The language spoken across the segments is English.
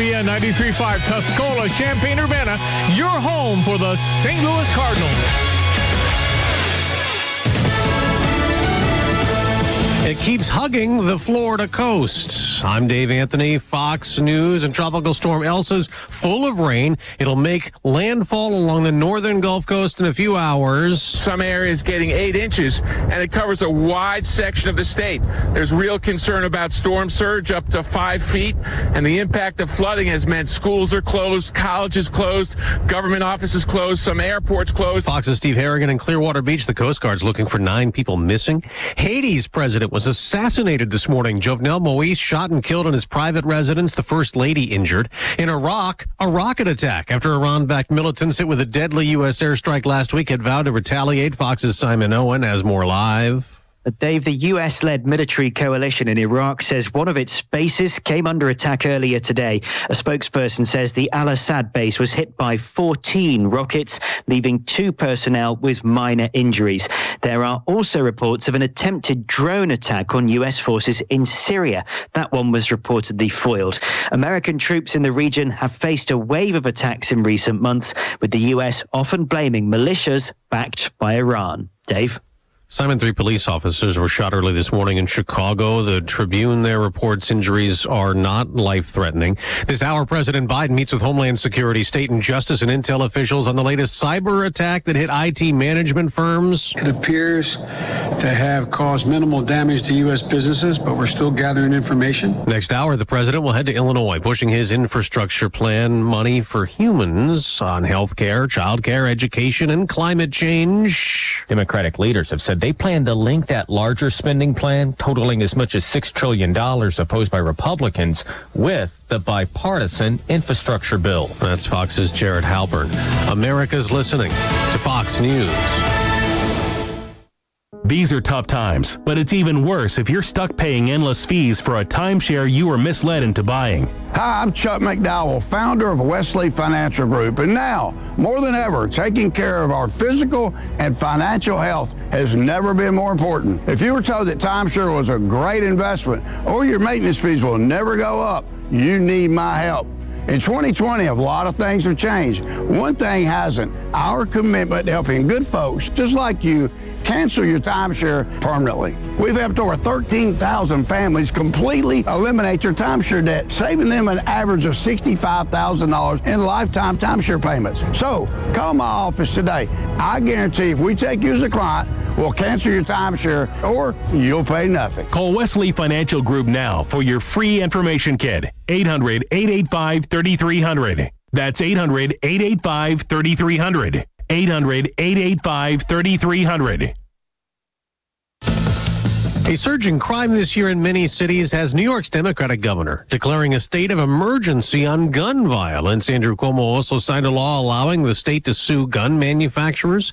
ESPN 93.5 Tuscola, Champaign-Urbana, your home for the St. Louis Cardinals. It keeps hugging the Florida coast. I'm Dave Anthony, Fox News, and Tropical Storm Elsa's full of rain. It'll make landfall along the northern Gulf Coast in a few hours. Some areas getting eight inches, and it covers a wide section of the state. There's real concern about storm surge up to five feet, and the impact of flooding has meant schools are closed, colleges closed, government offices closed, some airports closed. Fox's Steve Harrigan in Clearwater Beach. The Coast Guard's looking for nine people missing. Haiti's president was assassinated this morning. Jovenel Moise shot and killed in his private residence. The first lady injured. In Iraq, a rocket attack after Iran-backed militants hit with a deadly U.S. airstrike last week had vowed to retaliate. Fox's Simon Owen has more live. Dave, the US led military coalition in Iraq says one of its bases came under attack earlier today. A spokesperson says the Al Assad base was hit by 14 rockets, leaving two personnel with minor injuries. There are also reports of an attempted drone attack on US forces in Syria. That one was reportedly foiled. American troops in the region have faced a wave of attacks in recent months, with the US often blaming militias backed by Iran. Dave? Simon, three police officers were shot early this morning in Chicago. The Tribune there reports injuries are not life threatening. This hour, President Biden meets with Homeland Security, state and justice, and intel officials on the latest cyber attack that hit IT management firms. It appears to have caused minimal damage to U.S. businesses, but we're still gathering information. Next hour, the president will head to Illinois, pushing his infrastructure plan money for humans on health care, child care, education, and climate change. Democratic leaders have said they plan to link that larger spending plan, totaling as much as $6 trillion opposed by Republicans, with the bipartisan infrastructure bill. That's Fox's Jared Halpern. America's listening to Fox News. These are tough times, but it's even worse if you're stuck paying endless fees for a timeshare you were misled into buying. Hi, I'm Chuck McDowell, founder of Wesley Financial Group, and now, more than ever, taking care of our physical and financial health has never been more important. If you were told that timeshare was a great investment or your maintenance fees will never go up, you need my help. In 2020, a lot of things have changed. One thing hasn't. Our commitment to helping good folks, just like you, cancel your timeshare permanently. We've helped over 13,000 families completely eliminate their timeshare debt, saving them an average of $65,000 in lifetime timeshare payments. So call my office today. I guarantee if we take you as a client, we'll cancel your timeshare or you'll pay nothing. Call Wesley Financial Group now for your free information kit. 800 885 3300. That's 800 885 3300. 800 885 3300. A surge in crime this year in many cities has New York's Democratic governor declaring a state of emergency on gun violence. Andrew Cuomo also signed a law allowing the state to sue gun manufacturers.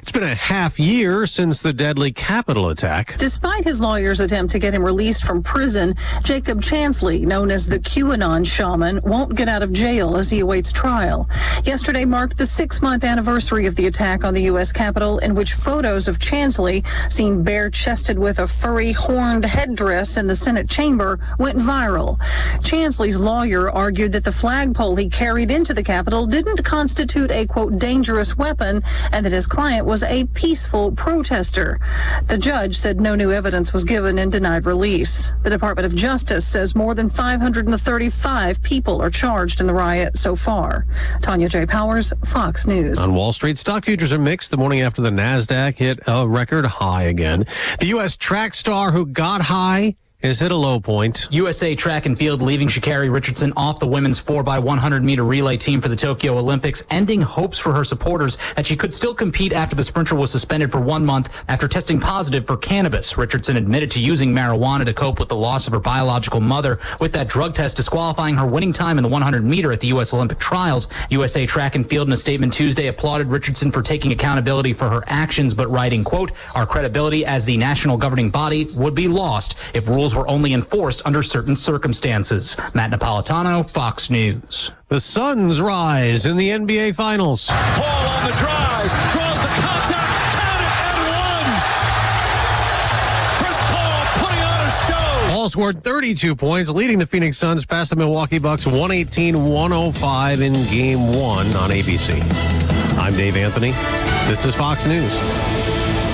It's been a half year since the deadly Capitol attack. Despite his lawyer's attempt to get him released from prison, Jacob Chansley, known as the QAnon shaman, won't get out of jail as he awaits trial. Yesterday marked the six month anniversary of the attack on the U.S. Capitol, in which photos of Chansley, seen bare chested with a furry horned headdress in the Senate chamber, went viral. Chansley's lawyer argued that the flagpole he carried into the Capitol didn't constitute a quote dangerous weapon and that his client was a peaceful protester. The judge said no new evidence was given and denied release. The Department of Justice says more than 535 people are charged in the riot so far. Tanya J. Powers, Fox News. On Wall Street, stock futures are mixed the morning after the NASDAQ hit a record high again. The U.S. track star who got high is hit a low point. USA Track and Field leaving Sha'Carri Richardson off the women's 4x100 meter relay team for the Tokyo Olympics, ending hopes for her supporters that she could still compete after the sprinter was suspended for one month after testing positive for cannabis. Richardson admitted to using marijuana to cope with the loss of her biological mother, with that drug test disqualifying her winning time in the 100 meter at the U.S. Olympic trials. USA Track and Field in a statement Tuesday applauded Richardson for taking accountability for her actions, but writing, quote, our credibility as the national governing body would be lost if rules rules were only enforced under certain circumstances. Matt Napolitano, Fox News. The Suns rise in the NBA Finals. Paul on the drive, draws the contact, count it, and one. Chris Paul putting on a show. All scored 32 points, leading the Phoenix Suns past the Milwaukee Bucks 118-105 in Game 1 on ABC. I'm Dave Anthony. This is Fox News.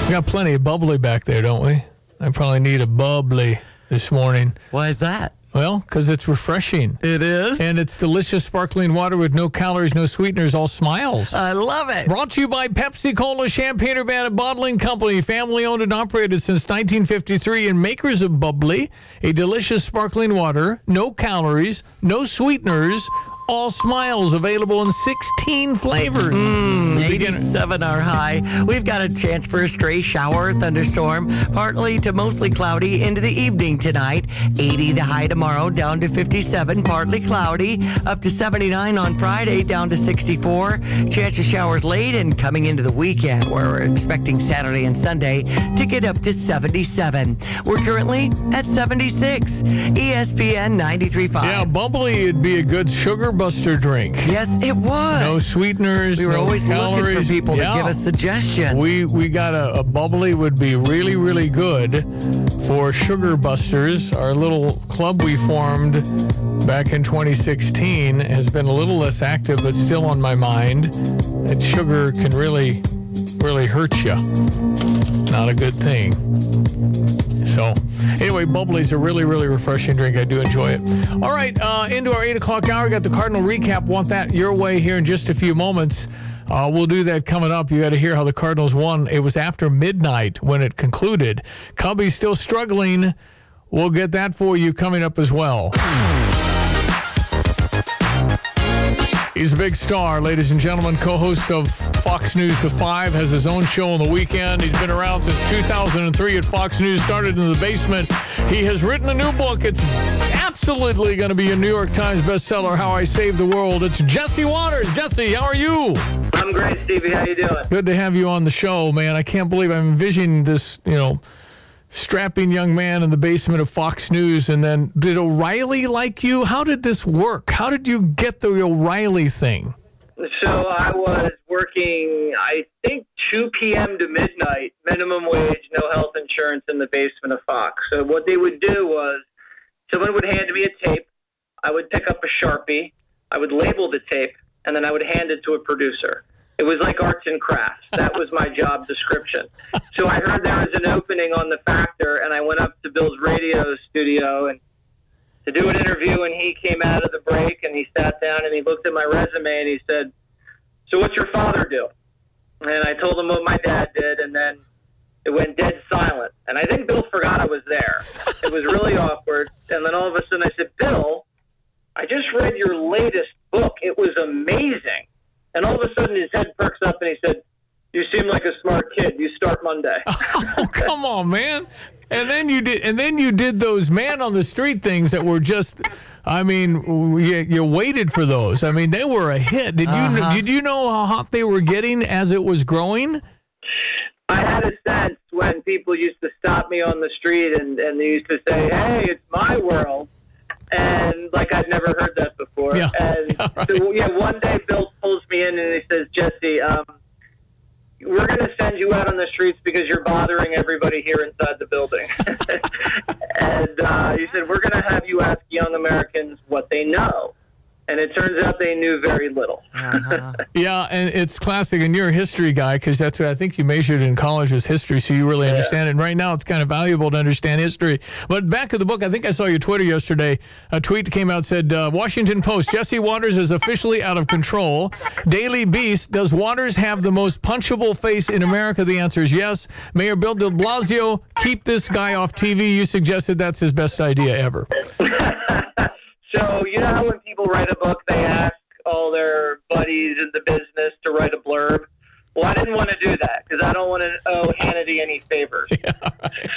We got plenty of bubbly back there, don't we? I probably need a bubbly this morning. Why is that? Well, because it's refreshing. It is. And it's delicious sparkling water with no calories, no sweeteners, all smiles. I love it. Brought to you by Pepsi Cola Champaign Urbana Bottling Company, family owned and operated since 1953, and makers of Bubbly, a delicious sparkling water, no calories, no sweeteners, all smiles available in 16 flavors. Mm, 87 are high. We've got a chance for a stray shower or thunderstorm, partly to mostly cloudy into the evening tonight. 80 the high tomorrow, down to 57, partly cloudy, up to 79 on Friday, down to 64. Chance of showers late and coming into the weekend, where we're expecting Saturday and Sunday to get up to 77. We're currently at 76. ESPN 93.5. Yeah, bubbly, it'd be a good sugar buster drink. Yes, it was. No sweeteners. We were no always calories. looking for people Yeah. to give us suggestions. We we got a, a bubbly would be really really good for sugar busters. Our little club we formed back in 2016 has been a little less active, but still on my mind. That sugar can really really hurt you. Not a good thing. So, anyway, bubbly's a really, really refreshing drink. I do enjoy it. All right, uh, into our 8 o'clock hour. We got the Cardinal recap. Want that your way here in just a few moments. Uh, we'll do that coming up. You got to hear how the Cardinals won. It was after midnight when it concluded. Cubbies still struggling. We'll get that for you coming up as well. He's a big star, ladies and gentlemen, co host of Fox News The Five, has his own show on the weekend. He's been around since 2003 at Fox News, started in the basement. He has written a new book. It's absolutely going to be a New York Times bestseller, How I Saved the World. It's Jesse Watters. Jesse, how are you? I'm great, Stevie. How you doing? Good to have you on the show, man. I can't believe I'm envisioning this, you know, strapping young man in the basement of Fox News. And then did O'Reilly like you? How did this work? How did you get the O'Reilly thing? So I was working, I think, 2 p.m. to midnight, minimum wage, no health insurance in the basement of Fox. So what they would do was someone would hand me a tape. I would pick up a Sharpie. I would label the tape, and then I would hand it to a producer. It was like arts and crafts. That was my job description. So I heard there was an opening on the Factor, and I went up to Bill's radio studio and to do an interview. And he came out of the break and he sat down and he looked at my resume and he said, "So what's your father do?" And I told him what my dad did, and then it went dead silent. And I think Bill forgot I was there. It was really awkward. And then all of a sudden I said, "Bill, I just read your latest book. It was amazing." And all of a sudden his head perks up and he said, "You seem like a smart kid. You start Monday." Oh, come on, man. And then you did, and then you did those man on the street things that were just. I mean, you, you waited for those. I mean, they were a hit. Did you Uh-huh. did you know how hot they were getting as it was growing? I had a sense when people used to stop me on the street and, and they used to say, "Hey, it's my world," and like I'd never heard that before. Yeah. And so yeah, one day Bill pulls me in and he says, "Jesse, um, we're going to send you out on the streets because you're bothering everybody here inside the building." and uh, he said, "We're going to have you ask young Americans what they know." And it turns out they knew very little. Yeah, and it's classic. And you're a history guy because that's what I think you majored in college was history, so you really understand it. And right now, it's kind of valuable to understand history. But back of the book, I think I saw your Twitter yesterday. A tweet came out said, uh, "Washington Post: Jesse Watters is officially out of control." Daily Beast: Does Watters have the most punchable face in America? The answer is yes. Mayor Bill De Blasio, keep this guy off TV. You suggested that's his best idea ever. So you know how when people write a book, they ask all their buddies in the business to write a blurb. Well, I didn't want to do that because I don't want to owe Hannity any favors.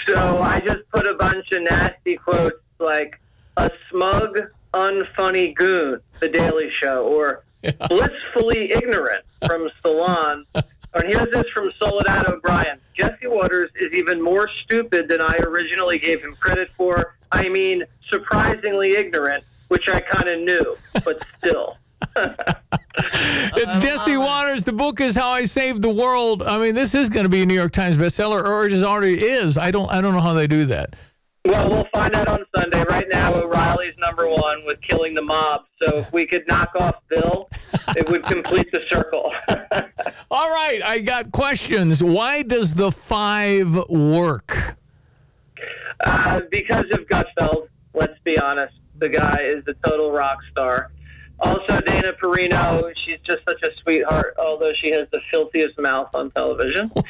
So I just put a bunch of nasty quotes like "a smug, unfunny goon," The Daily Show, or "blissfully ignorant" from Salon. And here's this from Soledad O'Brien. Jesse Watters is even more stupid than I originally gave him credit for. I mean, surprisingly ignorant, which I kind of knew, but still. It's Jesse Watters. The book is How I Saved the World. I mean, this is going to be a New York Times bestseller, or it just already is. I don't. I don't know how they do that. Well, we'll find out on Sunday. Right now, O'Reilly's number one with killing the mob. So if we could knock off Bill, it would complete the circle. All right, I got questions. Why does the five work? Uh, because of Gutfeld, let's be honest. The guy is a total rock star. Also, Dana Perino, she's just such a sweetheart, although she has the filthiest mouth on television.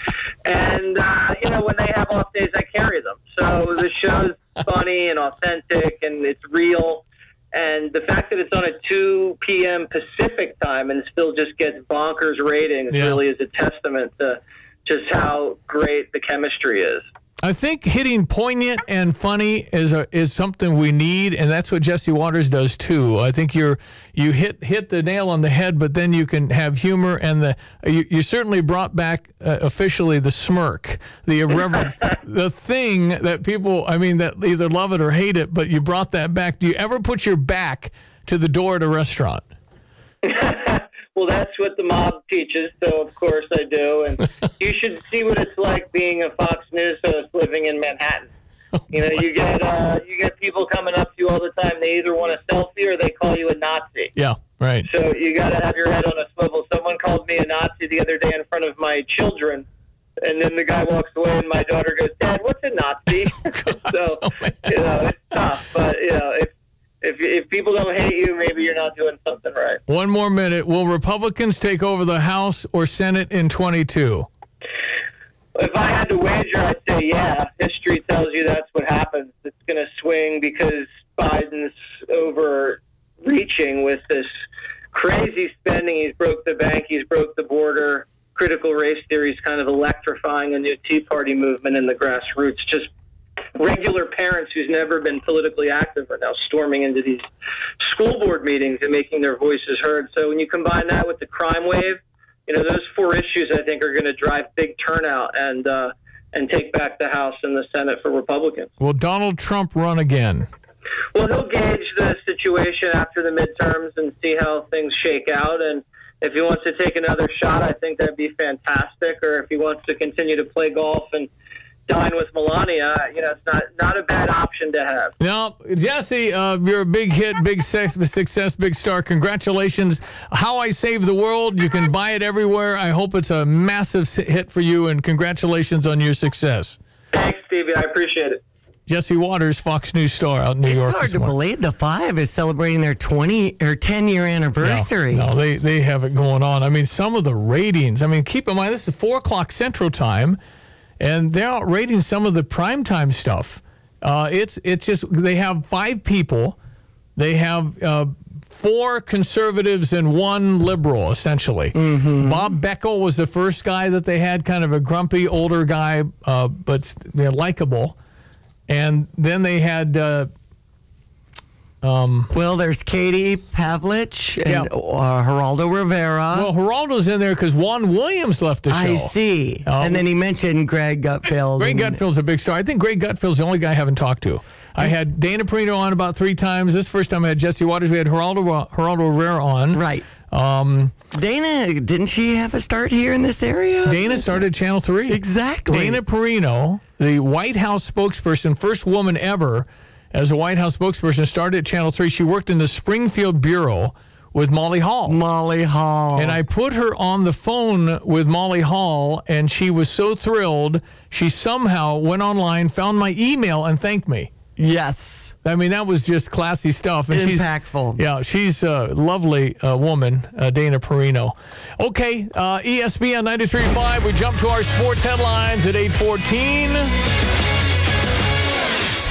And, uh, you know, when they have off days, I carry them. So the show's funny and authentic and it's real. And the fact that it's on at 2 p.m. Pacific time and still just gets bonkers ratings Yeah. really is a testament to just how great the chemistry is. I think hitting poignant and funny is a, is something we need, and that's what Jesse Watters does too. I think you're you hit hit the nail on the head, but then you can have humor and the you, you certainly brought back uh, officially the smirk, the irreverent, the thing that people I mean that either love it or hate it, but you brought that back. Do you ever put your back to the door at a restaurant? Well, that's what the mob teaches, so of course I do. And you should see what it's like being a Fox News host living in Manhattan. You know, you get uh, you get people coming up to you all the time. They either want a selfie or they call you a Nazi. Yeah, right. So you got to have your head on a swivel. Someone called me a Nazi the other day in front of my children, and then the guy walks away, and my daughter goes, "Dad, what's a Nazi?" so you know, it's tough, but you know, if if if people don't hate you, maybe you're not doing something right. One more minute. Will Republicans take over the House or Senate in 22? If I had to wager, I'd say yeah. History tells you that's what happens. It's going to swing because Biden's overreaching with this crazy spending. He's broke the bank. He's broke the border. Critical race theory is kind of electrifying a new Tea Party movement in the grassroots. Just regular parents who's never been politically active are now storming into these school board meetings and making their voices heard. So when you combine that with the crime wave, you know those four issues I think are going to drive big turnout and uh, and take back the House and the Senate for Republicans. Will Donald Trump run again? Well, he'll gauge the situation after the midterms and see how things shake out. And if he wants to take another shot, I think that'd be fantastic. Or if he wants to continue to play golf and dine with Melania, you know, it's not not a bad option to have. Now, Jesse, uh, you're a big hit, big sex, success, big star. Congratulations. How I Saved the World. You can buy it everywhere. I hope it's a massive hit for you, and congratulations on your success. Thanks, Stevie. I appreciate it. Jesse Watters, Fox News star out in New York. It's hard to morning. believe the five is celebrating their 20 or 10 year anniversary. No, no, they, they have it going on. I mean, some of the ratings. I mean, keep in mind, this is 4 o'clock Central Time, and they're out rating some of the primetime stuff. Uh, it's, it's just, they have five people. They have uh, four conservatives and one liberal, essentially. Bob Beckel was the first guy that they had, kind of a grumpy older guy, uh, but you know, likable. And then they had. Um, well, there's Katie Pavlich and Yeah. uh, Geraldo Rivera. well, Geraldo's in there because Juan Williams left the show. I see. Um, and then he mentioned Greg Gutfeld. Greg Gutfeld's a big star. I think Greg Gutfeld's the only guy I haven't talked to. I had Dana Perino on about three times. This first time I had Jesse Waters. We had Geraldo, Geraldo Rivera on. Right. Um, Dana, didn't she have a start here in this area? Dana started Channel 3. Exactly. Dana Perino, the White House spokesperson, first woman ever as a White House spokesperson, started at Channel 3. She worked in the Springfield Bureau with Molly Hall. Molly Hall. And I put her on the phone with Molly Hall, and she was so thrilled. She somehow went online, found my email, and thanked me. Yes. I mean, that was just classy stuff. And Impactful. She's, yeah, she's a lovely uh, woman, uh, Dana Perino. Okay, uh, ESPN 93.5. We jump to our sports headlines at 814.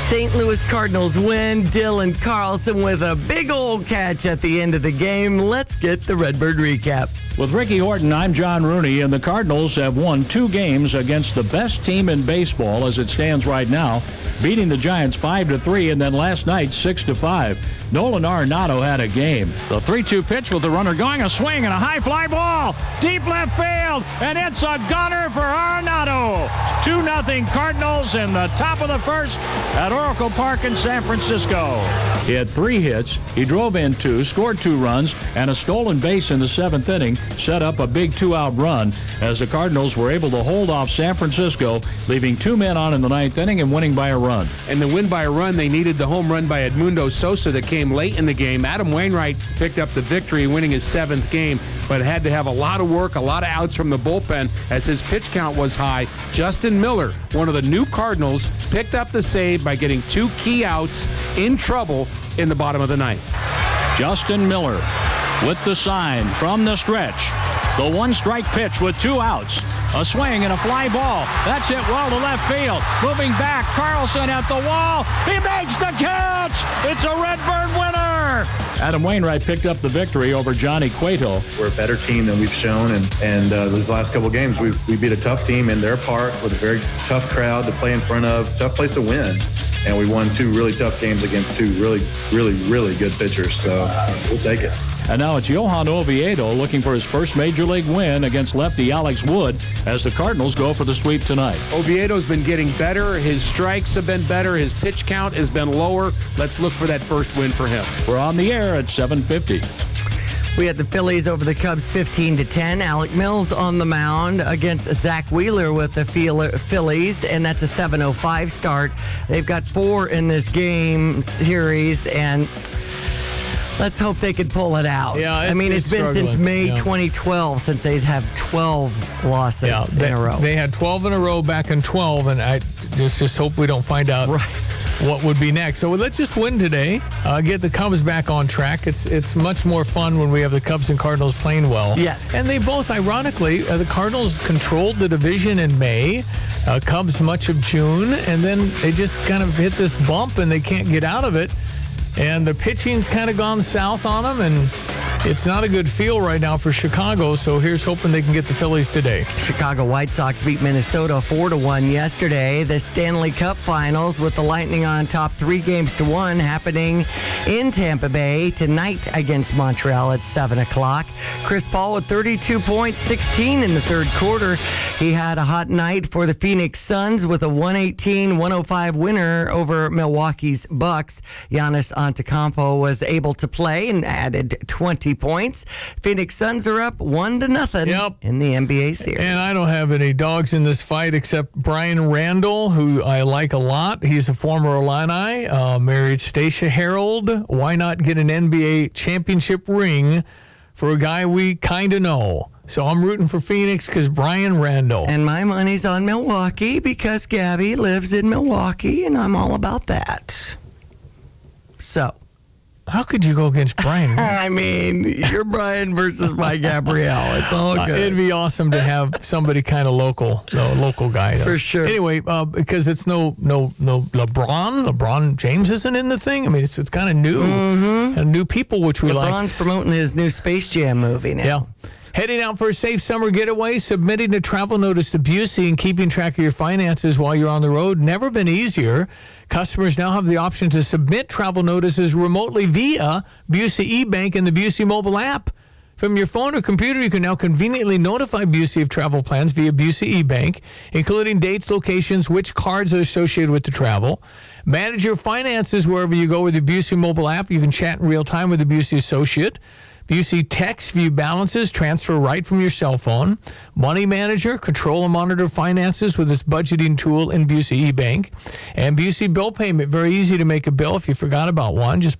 St. Louis Cardinals win. Dylan Carlson with a big old catch at the end of the game. Let's get the Redbird recap. With Ricky Horton, I'm John Rooney, and the Cardinals have won two games against the best team in baseball as it stands right now, beating the Giants 5 to 3 and then last night 6 to 5. Nolan Arenado had a game. The 3-2 pitch with the runner going, a swing and a high fly ball, deep left field, and it's a gunner for Arenado. 2-0 Cardinals in the top of the first at Oracle Park in San Francisco. He had three hits. He drove in two, scored two runs, and a stolen base in the seventh inning set up a big two-out run as the Cardinals were able to hold off San Francisco, leaving two men on in the ninth inning and winning by a run. And the win by a run, they needed the home run by Edmundo Sosa that came late in the game. Adam Wainwright picked up the victory, winning his seventh game, but had to have a lot of work, a lot of outs from the bullpen as his pitch count was high. Justin Miller, one of the new Cardinals, picked up the save by getting two key outs in trouble in the bottom of the ninth. Justin Miller with the sign from the stretch. The one strike pitch with two outs. A swing and a fly ball. That's it well to left field. Moving back, Carlson at the wall. He makes the catch. It's a Redbird winner. Adam Wainwright picked up the victory over Johnny Cueto. We're a better team than we've shown, and and uh, those last couple games, we we beat a tough team in their park with a very tough crowd to play in front of, tough place to win, and we won two really tough games against two really, really, really good pitchers. So we'll take it. And now it's Johan Oviedo looking for his first major league win against lefty Alex Wood as the Cardinals go for the sweep tonight. Oviedo's been getting better. His strikes have been better. His pitch count has been lower. Let's look for that first win for him. We're on the air at 750. We had the Phillies over the Cubs 15 to 10. Alec Mills on the mound against Zack Wheeler with the Phillies, and that's a 7:05 start. They've got four in this game series, and Let's hope they can pull it out. Yeah, I mean, it's it's been since. May Yeah. 2012 since they have 12 losses Yeah, in a row. they had 12 in a row back in 12, and I just, just hope we don't find out what would be next. So let's just win today, uh, get the Cubs back on track. It's it's much more fun when we have the Cubs and Cardinals playing well. Yes. And they both, ironically, uh, the Cardinals controlled the division in May, uh, Cubs much of June, and then they just kind of hit this bump and they can't get out of it. And the pitching's kind of gone south on them, and it's not a good feel right now for Chicago. So here's hoping they can get the Phillies today. Chicago White Sox beat Minnesota 4 to 1 yesterday. The Stanley Cup Finals with the Lightning on top 3 games to 1 happening in Tampa Bay tonight against Montreal at 7 o'clock. Chris Paul with 32 points, 16 in the third quarter. He had a hot night for the Phoenix Suns with a 118-105 winner over Milwaukee's Bucks. Giannis Antetokounmpo was able to play and added 20 points. Phoenix Suns are up 1 to nothing in the NBA series. And I don't have any dogs in this fight except Brian Randle, who I like a lot. He's a former Illini, uh, married Stacia Harold. Why not get an NBA championship ring for a guy we kind of know? So I'm rooting for Phoenix because Brian Randle. And my money's on Milwaukee because Gabby lives in Milwaukee and I'm all about that. So. How could you go against Brian? I mean, you're Brian versus my Gabrielle. It's all Uh, good. it'd be awesome to have somebody kind of local, no local guy. though. For sure. Anyway, uh, because it's no no no LeBron. LeBron James isn't in the thing. I mean, it's it's kind of new and new people, which we like. LeBron's promoting his new Space Jam movie now. Yeah. Heading out for a safe summer getaway, submitting a travel notice to Busey, and keeping track of your finances while you're on the road never been easier. Customers now have the option to submit travel notices remotely via Busey eBank and the Busey mobile app. From your phone or computer, you can now conveniently notify Busey of travel plans via Busey eBank, including dates, locations, which cards are associated with the travel. Manage your finances wherever you go with the Busey mobile app. You can chat in real time with the Busey associate. Busey text view balances transfer right from your cell phone. Money Manager control and monitor finances with this budgeting tool in Busey eBank. And Busey bill payment very easy to make a bill if you forgot about one. Just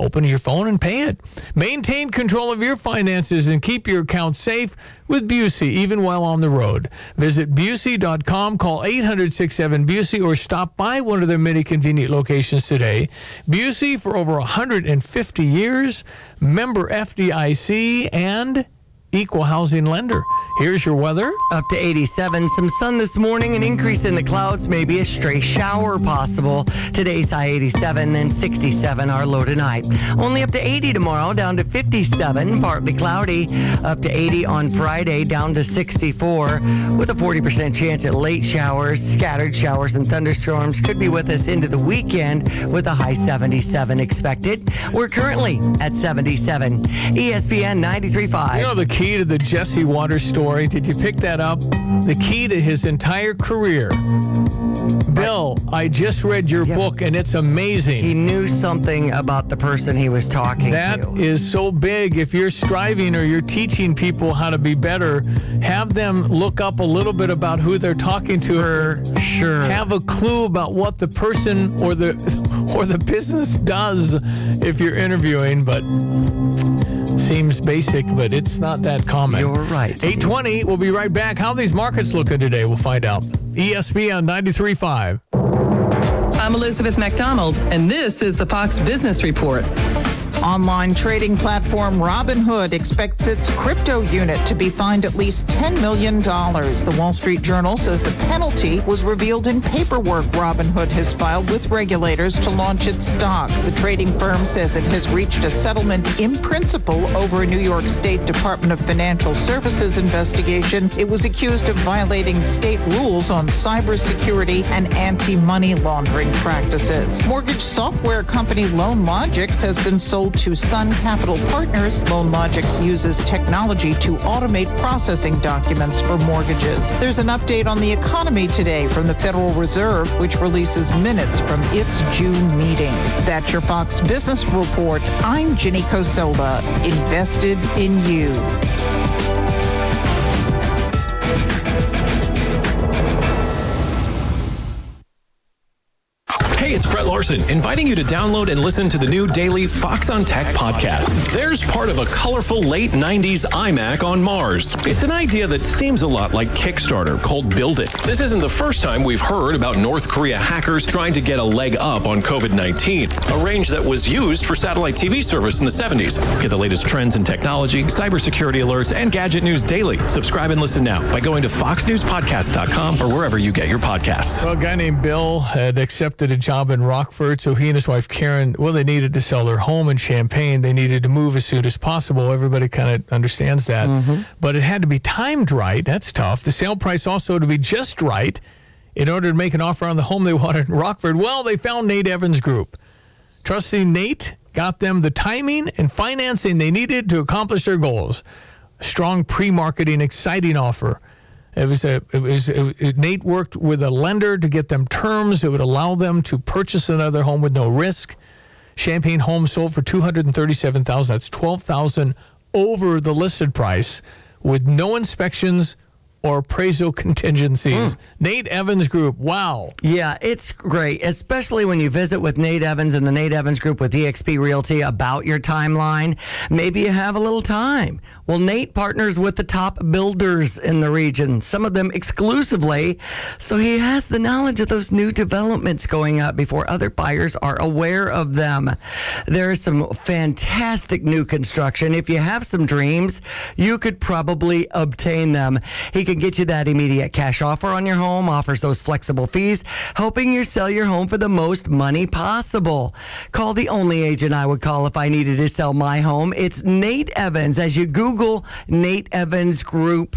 open your phone and pay it. Maintain control of your finances and keep your account safe with Busey even while on the road. Visit Busey.com, call 800 67 Busey, or stop by one of their many convenient locations today. Busey for over 150 years, member FDIC, and equal housing lender. Here's your weather. Up to 87. Some sun this morning, an increase in the clouds, maybe a stray shower possible. Today's high 87, then 67 our low tonight. Only up to 80 tomorrow, down to 57, partly cloudy. Up to 80 on Friday, down to 64, with a 40% chance at late showers. Scattered showers and thunderstorms could be with us into the weekend with a high 77 expected. We're currently at 77. ESPN 93.5. You know the key to the Jesse Watters story? Did you pick that up? The key to his entire career Bill, I just read your book and it's amazing. He knew something about the person he was talking That to. is so big. If you're striving or you're teaching people how to be better, have them look up a little bit about who they're talking to. For sure. Have a clue about what the person or the or the business does if you're interviewing, but seems basic, but it's not that common. You're right. 820, we'll be right back. How are these markets looking today? We'll find out. ESPN 93.5. I'm Elizabeth MacDonald, and this is the Fox Business Report. Online trading platform Robinhood expects its crypto unit to be fined at least $10 million. The Wall Street Journal says the penalty was revealed in paperwork Robinhood has filed with regulators to launch its stock. The trading firm says it has reached a settlement in principle over a New York State Department of Financial Services investigation. It was accused of violating state rules on cybersecurity and anti-money laundering practices. Mortgage software company Loan Logics has been sold to Sun Capital Partners. Loan Logics uses technology to automate processing documents for mortgages. There's an update on the economy today from the Federal Reserve, which releases minutes from its June meeting. That's your Fox Business Report. I'm Ginny Cosola, invested in you. Inviting you to download and listen to the new daily Fox on Tech podcast. There's part of a colorful late 90s iMac on Mars. It's an idea that seems a lot like Kickstarter called Build It. This isn't the first time we've heard about North Korea hackers trying to get a leg up on COVID 19, a range that was used for satellite TV service in the 70s. Get the latest trends in technology, cybersecurity alerts, and gadget news daily. Subscribe and listen now by going to foxnewspodcast.com or wherever you get your podcasts. Well, a guy named Bill had accepted a job in Rockford, so he and his wife Karen, well, they needed to sell their home in Champaign. They needed to move as soon as possible. Everybody kind of understands that. Mm-hmm. But it had to be timed right. That's tough. The sale price also to be just right in order to make an offer on the home they wanted in Rockford. Well, they found Nate Evans Group. Trusting Nate got them the timing and financing they needed to accomplish their goals. Strong pre-marketing, exciting offer. It was a. It was it, Nate worked with a lender to get them terms that would allow them to purchase another home with no risk. Champaign home sold for two hundred and thirty-seven thousand. That's twelve thousand over the listed price, with no inspections or appraisal contingencies. Hmm. Nate Evans Group. Wow. Yeah, it's great, especially when you visit with Nate Evans and the Nate Evans Group with eXp Realty about your timeline. Maybe you have a little time. Well, Nate partners with the top builders in the region, some of them exclusively, so he has the knowledge of those new developments going up before other buyers are aware of them. There is some fantastic new construction. If you have some dreams, you could probably obtain them. He can get you that immediate cash offer on your home, offers those flexible fees, helping you sell your home for the most money possible. Call the only agent I would call if I needed to sell my home. It's Nate Evans. As you Google Nate Evans Group,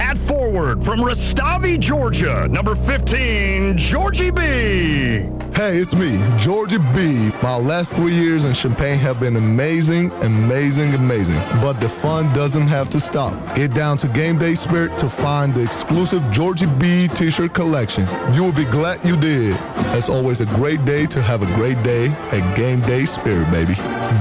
At forward from Rustavi, Georgia, number 15, Georgie B. Hey, it's me, Georgie B. My last three years in Champaign have been amazing, amazing, amazing. But the fun doesn't have to stop. Get down to Game Day Spirit to find the exclusive Georgie B t-shirt collection. You will be glad you did. It's always a great day to have a great day at Game Day Spirit, baby.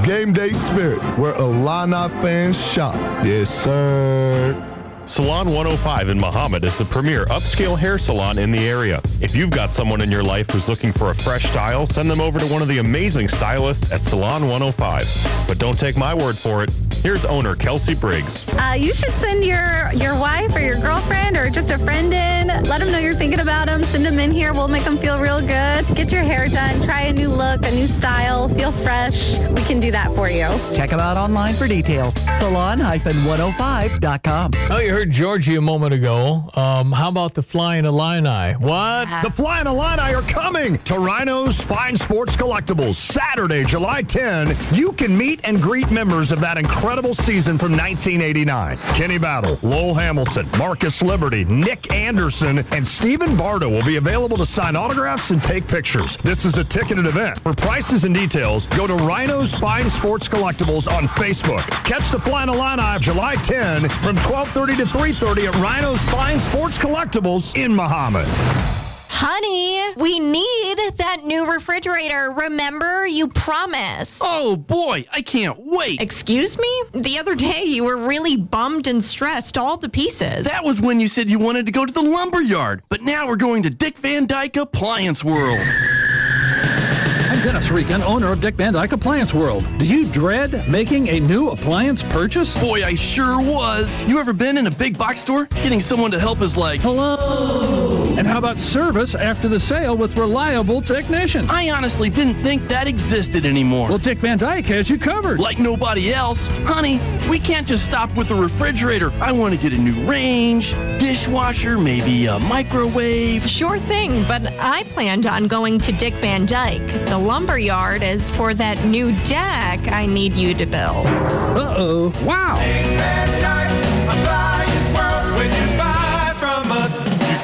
Game Day Spirit, where Illini fans shop. Yes, sir. Salon 105 in Mahomet is the premier upscale hair salon in the area. If you've got someone in your life who's looking for a fresh style, send them over to one of the amazing stylists at Salon 105. But don't take my word for it. Here's owner Kelsey Briggs. Uh, you should send your your wife or your girlfriend or just a friend in. Let them know thinking about them. Send them in here. We'll make them feel real good. Get your hair done. Try a new look, a new style. Feel fresh. We can do that for you. Check them out online for details. Salon-105.com. Oh, you heard Georgie a moment ago. Um, how about the Flying Illini? What? The Flying Illini are coming to Rhino's Fine Sports Collectibles Saturday, July 10. You can meet and greet members of that incredible season from 1989. Kenny Battle, Lowell Hamilton, Marcus Liberty, Nick Anderson, and Stephen Bardo will be available to sign autographs and take pictures. This is a ticketed event. For prices and details, go to Rhino's Fine Sports Collectibles on Facebook. Catch the Flying Illini July 10 from 12:30 to 3:30 at Rhino's Fine Sports Collectibles in Mahomet. Honey, we need that new refrigerator. Remember, you promised. Oh boy, I can't wait. Excuse me? The other day you were really bummed and stressed all to pieces. That was when you said you wanted to go to the lumber yard, but now we're going to Dick Van Dyke Appliance World. I'm Dennis Regan, owner of Dick Van Dyke Appliance World. Do you dread making a new appliance purchase? Boy, I sure was. You ever been in a big box store? Getting someone to help is like, hello. And how about service after the sale with reliable technicians? I honestly didn't think that existed anymore. Well, Dick Van Dyke has you covered. Like nobody else. Honey, we can't just stop with a refrigerator. I want to get a new range, dishwasher, maybe a microwave. Sure thing, but I planned on going to Dick Van Dyke. The lumber yard is for that new deck I need you to build. Uh oh. Wow.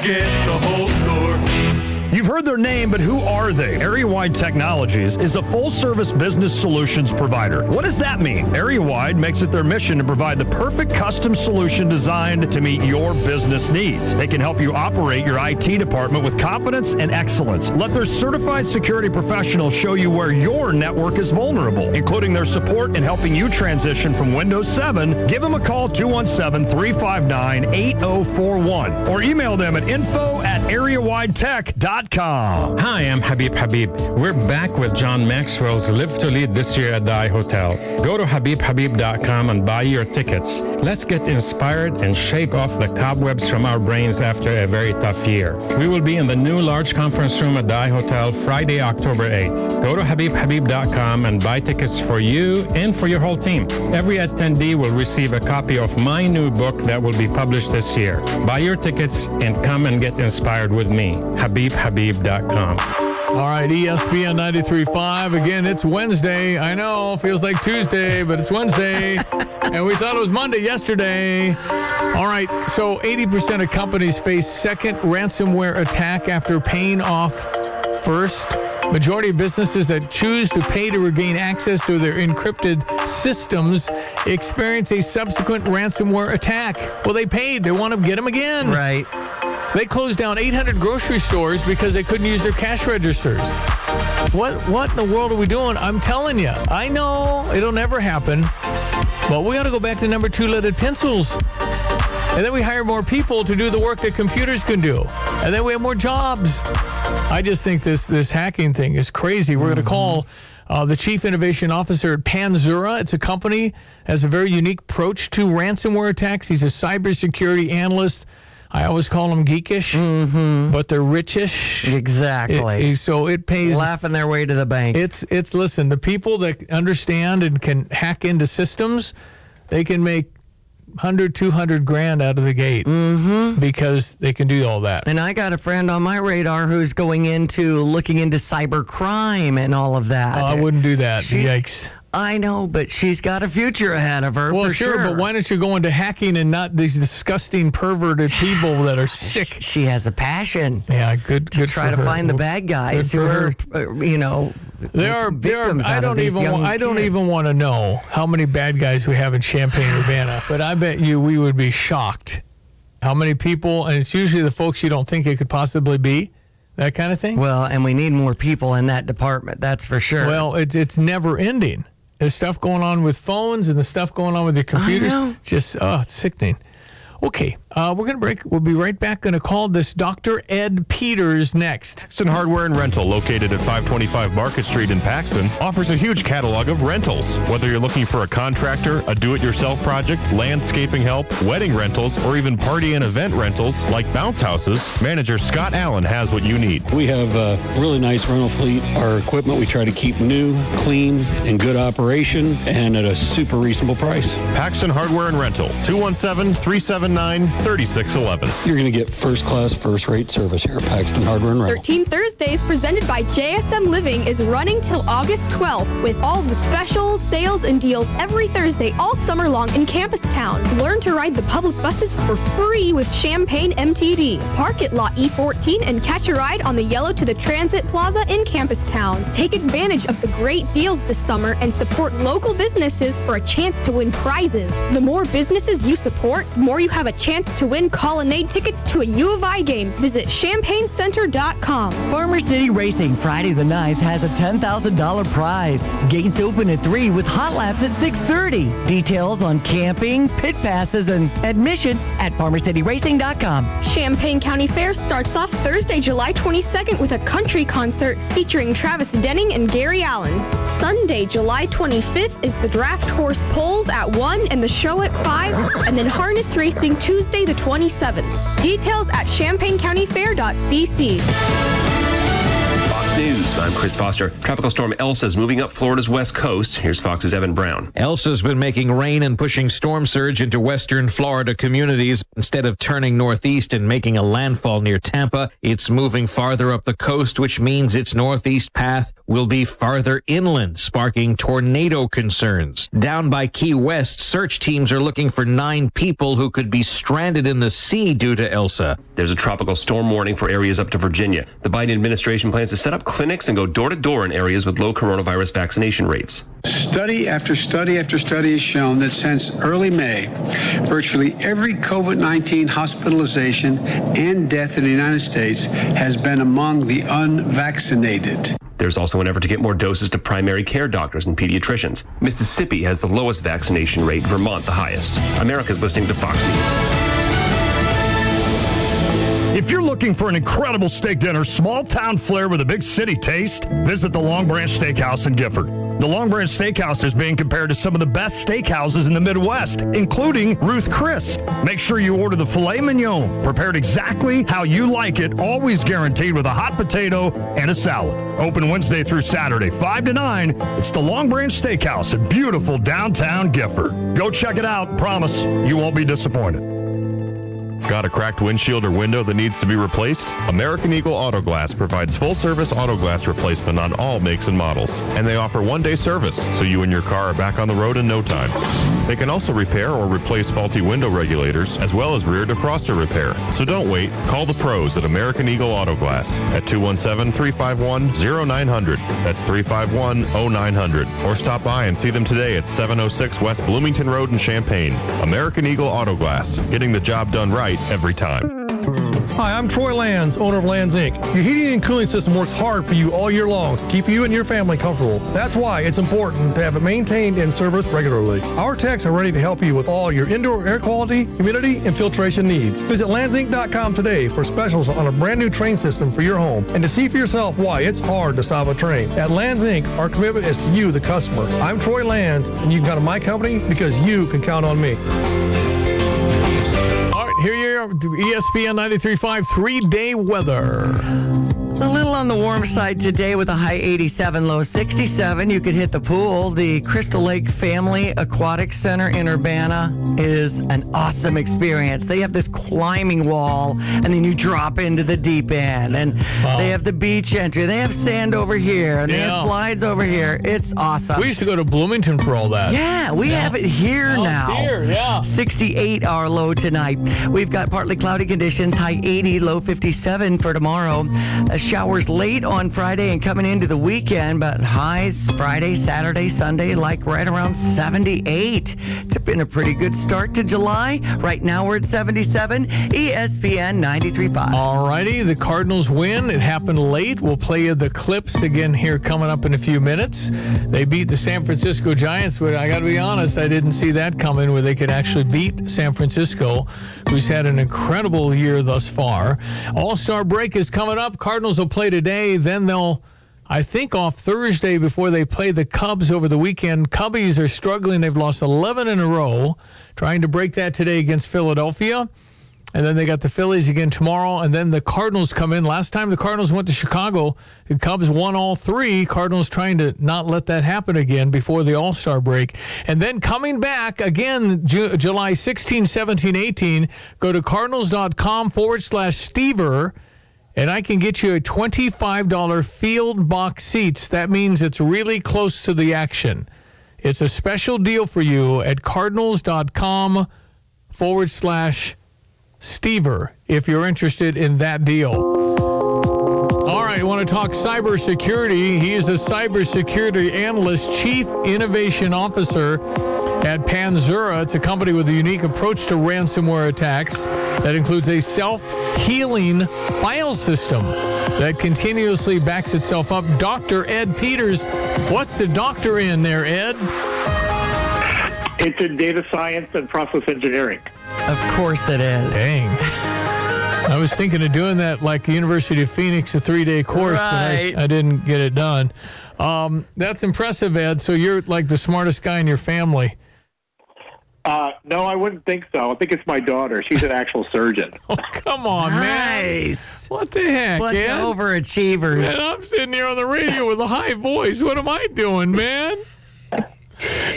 get the whole store. Heard their name, but who are they? Area Wide Technologies is a full service business solutions provider. What does that mean? Area Wide makes it their mission to provide the perfect custom solution designed to meet your business needs. They can help you operate your IT department with confidence and excellence. Let their certified security professionals show you where your network is vulnerable, including their support in helping you transition from Windows 7. Give them a call 217 359 8041 or email them at info at areawidetech.com. Hi, I'm Habib Habib. We're back with John Maxwell's Live to Lead this year at the I Hotel. Go to habibhabib.com and buy your tickets. Let's get inspired and shake off the cobwebs from our brains after a very tough year. We will be in the new large conference room at the I Hotel Friday, October 8th. Go to habibhabib.com and buy tickets for you and for your whole team. Every attendee will receive a copy of my new book that will be published this year. Buy your tickets and come and get inspired with me. habibhabib.com. All right, ESPN 93.5. Again, it's Wednesday. I know, feels like Tuesday, but it's Wednesday. and we thought it was Monday yesterday. All right, so 80% of companies face second ransomware attack after paying off first. Majority of businesses that choose to pay to regain access to their encrypted systems experience a subsequent ransomware attack. Well, they paid. They want to get them again. Right. They closed down 800 grocery stores because they couldn't use their cash registers. What what in the world are we doing? I'm telling you. I know it'll never happen, but we ought to go back to number two leaded pencils. And then we hire more people to do the work that computers can do. And then we have more jobs. I just think this this hacking thing is crazy. We're going to call uh, the chief innovation officer at Panzura. It's a company has a very unique approach to ransomware attacks. He's a cybersecurity analyst. I always call them geekish, but they're richish. Mm-hmm. Exactly. It- so it pays Laughing their way to the bank. It's it's listen, the people that understand and can hack into systems, they can make 100 200 grand out of the gate Mm-hmm. because they can do all that. And I got a friend on my radar who's going into looking into cyber crime and all of that. Oh, I wouldn't do that. She's- Yikes. I know, but she's got a future ahead of her. Well, for sure, sure, but why don't you go into hacking and not these disgusting perverted people that are sick? She has a passion. Yeah, good. To good try to her. find the bad guys who are, uh, you know, There are, there are victims I don't even wa- I don't even want to know how many bad guys we have in Champaign Urbana, but I bet you we would be shocked how many people, and it's usually the folks you don't think it could possibly be, that kind of thing. Well, and we need more people in that department. That's for sure. Well, it's it's never ending. There's stuff going on with phones and the stuff going on with your computers. Just oh, it's sickening. Okay, Uh, we're going to break. We'll be right back. Going to call this Dr. Ed Peters next. Paxton Hardware and Rental, located at 525 Market Street in Paxton, offers a huge catalog of rentals. Whether you're looking for a contractor, a do-it-yourself project, landscaping help, wedding rentals, or even party and event rentals like bounce houses, manager Scott Allen has what you need. We have a really nice rental fleet. Our equipment we try to keep new, clean, and good operation, and at a super reasonable price. Paxton Hardware and Rental, 217-379-3611. You're going to get first-class, first-rate service here at Paxton Hardware and Rental. 13 Thursdays presented by JSM Living is running till August 12th with all the specials, sales, and deals every Thursday all summer long in Campus Town. Learn to ride the public buses for free with Champaign MTD. Park at Lot E14 and catch a ride on the Yellow to the Transit Plaza in Campus Town. Take advantage of the great deals this summer and support local businesses for a chance to win prizes. The more businesses you support, the more you have a chance to win Colonnade tickets to a U of I game. Visit champagnecenter.com. Farmer City Racing Friday the 9th has a $10,000 prize. Gates open at 3 with hot laps at 6.30. Details on camping, pit passes, and admission at farmercityracing.com. Champaign County Fair starts off Thursday, July 22nd with a country concert featuring Travis Denning and Gary Allan. Sunday, July 25th is the draft horse polls at 1 and the show at 5, and then harness racing Tuesday the 27th. Details at champaigncountyfair.cc. News. I'm Chris Foster. Tropical storm Elsa is moving up Florida's west coast. Here's Fox's Evan Brown. Elsa's been making rain and pushing storm surge into western Florida communities. Instead of turning northeast and making a landfall near Tampa, it's moving farther up the coast, which means its northeast path will be farther inland, sparking tornado concerns. Down by Key West, search teams are looking for nine people who could be stranded in the sea due to Elsa. There's a tropical storm warning for areas up to Virginia. The Biden administration plans to set up clinics and go door to door in areas with low coronavirus vaccination rates. Study after study after study has shown that since early May, virtually every COVID 19 hospitalization and death in the United States has been among the unvaccinated. There's also an effort to get more doses to primary care doctors and pediatricians. Mississippi has the lowest vaccination rate, Vermont the highest. America's listening to Fox News. If you're looking for an incredible steak dinner, small town flair with a big city taste, visit the Long Branch Steakhouse in Gifford. The Long Branch Steakhouse is being compared to some of the best steakhouses in the Midwest, including Ruth Chris. Make sure you order the filet mignon, prepared exactly how you like it, always guaranteed with a hot potato and a salad. Open Wednesday through Saturday, 5 to 9. It's the Long Branch Steakhouse in beautiful downtown Gifford. Go check it out. Promise you won't be disappointed. Got a cracked windshield or window that needs to be replaced? American Eagle Auto Glass provides full service auto glass replacement on all makes and models. And they offer one day service, so you and your car are back on the road in no time. They can also repair or replace faulty window regulators, as well as rear defroster repair. So don't wait. Call the pros at American Eagle Auto Glass at 217-351-0900. That's 351-0900. Or stop by and see them today at 706 West Bloomington Road in Champaign. American Eagle Auto Glass, getting the job done right every time. Hi, I'm Troy Lands, owner of Lands Inc. Your heating and cooling system works hard for you all year long to keep you and your family comfortable. That's why it's important to have it maintained and serviced regularly. Our techs are ready to help you with all your indoor air quality, humidity, and filtration needs. Visit landsinc.com today for specials on a brand new Trane system for your home and to see for yourself why it's hard to stop a Trane. At Lands Inc., our commitment is to you, the customer. I'm Troy Lands, and you can count on my company because you can count on me. ESPN 93.5 three-day weather. A little on the warm side today with a high 87, low 67. You could hit the pool. The Crystal Lake Family Aquatic Center in Urbana is an awesome experience. They have this climbing wall, and then you drop into the deep end. And they have the beach entry. They have sand over here, and they have slides over here. It's awesome. We used to go to Bloomington for all that. Yeah, we have it here Oh, now. here, yeah. 68 our low tonight. We've got partly cloudy conditions, high 80, low 57 for tomorrow. Uh, late on Friday and coming into the weekend, but highs Friday, Saturday, Sunday, like right around 78. It's been a pretty good start to July. Right now we're at 77. ESPN 93.5. All righty, the Cardinals win. It happened late. We'll play you the clips again here coming up in a few minutes. They beat the San Francisco Giants, but I got to be honest, I didn't see that coming where they could actually beat San Francisco, who's had an incredible year thus far. All Star break is coming up. Cardinals will play today, then they'll. I think off Thursday before they play the Cubs over the weekend. Cubbies are struggling. They've lost 11 in a row, trying to break that today against Philadelphia. And then they got the Phillies again tomorrow. And then the Cardinals come in. Last time the Cardinals went to Chicago, the Cubs won all three. Cardinals trying to not let that happen again before the All Star break. And then coming back again, Ju- July 16, 17, 18, go to cardinals.com forward slash Stever. And I can get you a $25 field box seats. That means it's really close to the action. It's a special deal for you at cardinals.com forward slash Stever if you're interested in that deal. All right, want to talk cybersecurity. He is a cybersecurity analyst, chief innovation officer at Panzura. It's a company with a unique approach to ransomware attacks that includes a self healing file system that continuously backs itself up. Dr. Ed Peters, what's the doctor in there, Ed? It's in data science and process engineering. Of course it is. Dang. I was thinking of doing that like the University of Phoenix, a three day course, Right. but I, I didn't get it done. Um, that's impressive, Ed. So you're like the smartest guy in your family. Uh, no, I wouldn't think so. I think it's my daughter. She's an actual surgeon. Oh, come on, Nice. man. What the heck, Bunch Ed? of overachievers. Man, I'm sitting here on the radio with a high voice. What am I doing, man?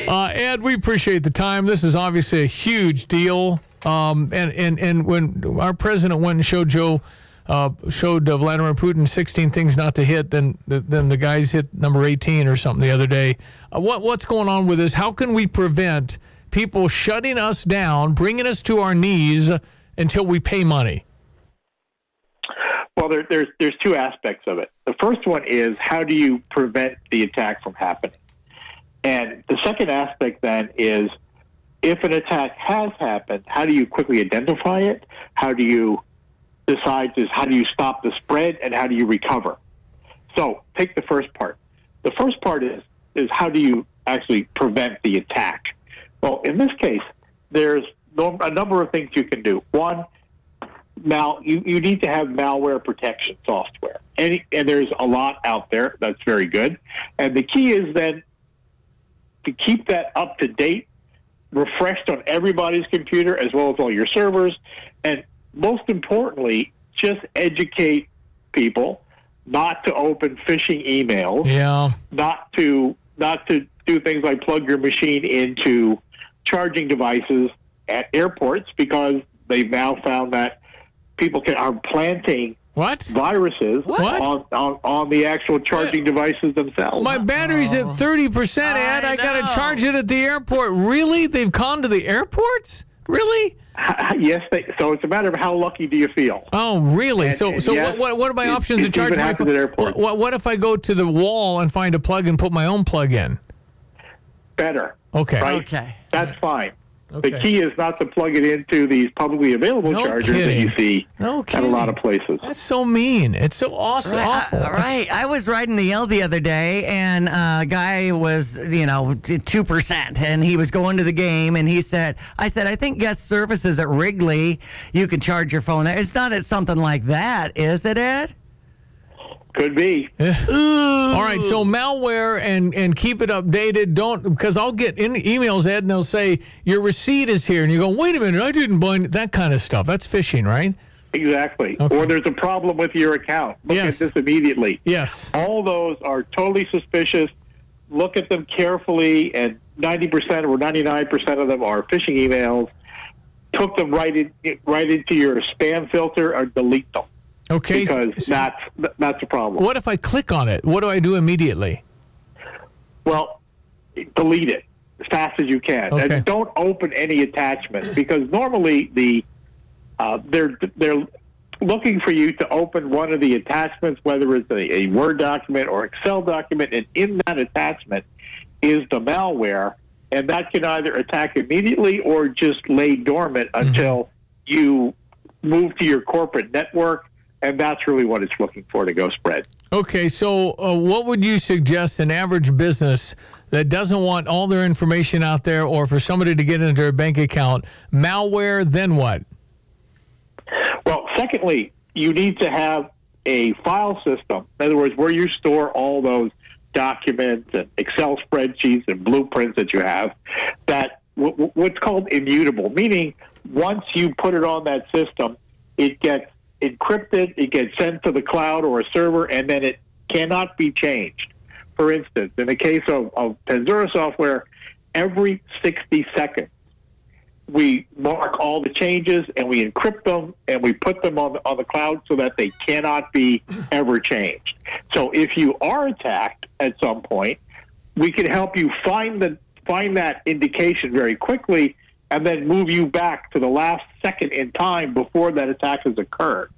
Uh, Ed, we appreciate the time. This is obviously a huge deal. Um, and, and, and when our president went and showed Joe, uh, showed uh, Vladimir Putin 16 things not to hit, then then the guys hit number 18 or something the other day. Uh, what what's going on with this? How can we prevent people shutting us down, bringing us to our knees until we pay money? Well, there, there's there's two aspects of it. The first one is how do you prevent the attack from happening, and the second aspect then is if an attack has happened, how do you quickly identify it? How do you decide is how do you stop the spread and how do you recover? So take the first part. The first part is is how do you actually prevent the attack? Well, in this case, there's a number of things you can do. One, mal you, you need to have malware protection software. Any, and there's a lot out there that's very good. And the key is then to keep that up to date, refreshed on everybody's computer as well as all your servers, and most importantly, just educate people not to open phishing emails Yeah. not to not to do things like plug your machine into charging devices at airports because they've now found that people can are planting what viruses What? On, on on the actual charging uh, devices themselves. My battery's at 30%, Ed. I, got to charge it at the airport. Really? They've gone to the airports? Really? yes, they, so it's a matter of how lucky do you feel. Oh, really? And- so, and so yes, what, what, what are my options to charge even my happens at airports. What, what if I go to the wall and find a plug and put my own plug in? Better. Okay. Right? Okay. That's fine. Okay. The key is not to plug it into these publicly available No chargers that you see No at a lot of places. That's so mean. It's so awesome. Right, awful. I, right. I was riding the L the other day, and uh, a guy was, you know, two percent, and he was going to the game, and he said, "I said, I think guest services at Wrigley, you can charge your phone there. It's not at something like that, is it, Ed? Could be. All right, so malware and and keep it updated. Don't because I'll get in emails, Ed, and they'll say your receipt is here, and you go, wait a minute, I didn't buy that kind of stuff. That's phishing, right? Exactly. Or there's a problem with your account. Look Yes. at this immediately. Yes. All those are totally suspicious. Look at them carefully, and 90% or 99% of them are phishing emails. Took them right in, right into your spam filter or delete them. Okay. Because that's that's a problem. What if I click on it? What do I do immediately? Well, delete it as fast as you can, Okay. and don't open any attachments because normally the uh, they're they're looking for you to open one of the attachments, whether it's a, a Word document or Excel document, and in that attachment is the malware, and that can either attack immediately or just lay dormant until you move to your corporate network, and that's really what it's looking for to go spread. Okay, so uh, what would you suggest an average business that doesn't want all their information out there or for somebody to get into their bank account? Malware, then what? Well, secondly, you need to have a file system. In other words, where you store all those documents and Excel spreadsheets and blueprints that you have, that w- w- what's called immutable, meaning once you put it on that system, it gets encrypted, it gets sent to the cloud or a server, and then it cannot be changed. For instance, in the case of, of Panzura software, every 60 seconds, we mark all the changes and we encrypt them and we put them on the, on the cloud so that they cannot be ever changed. So if you are attacked at some point, we can help you find the find that indication very quickly and then move you back to the last second in time before that attack has occurred.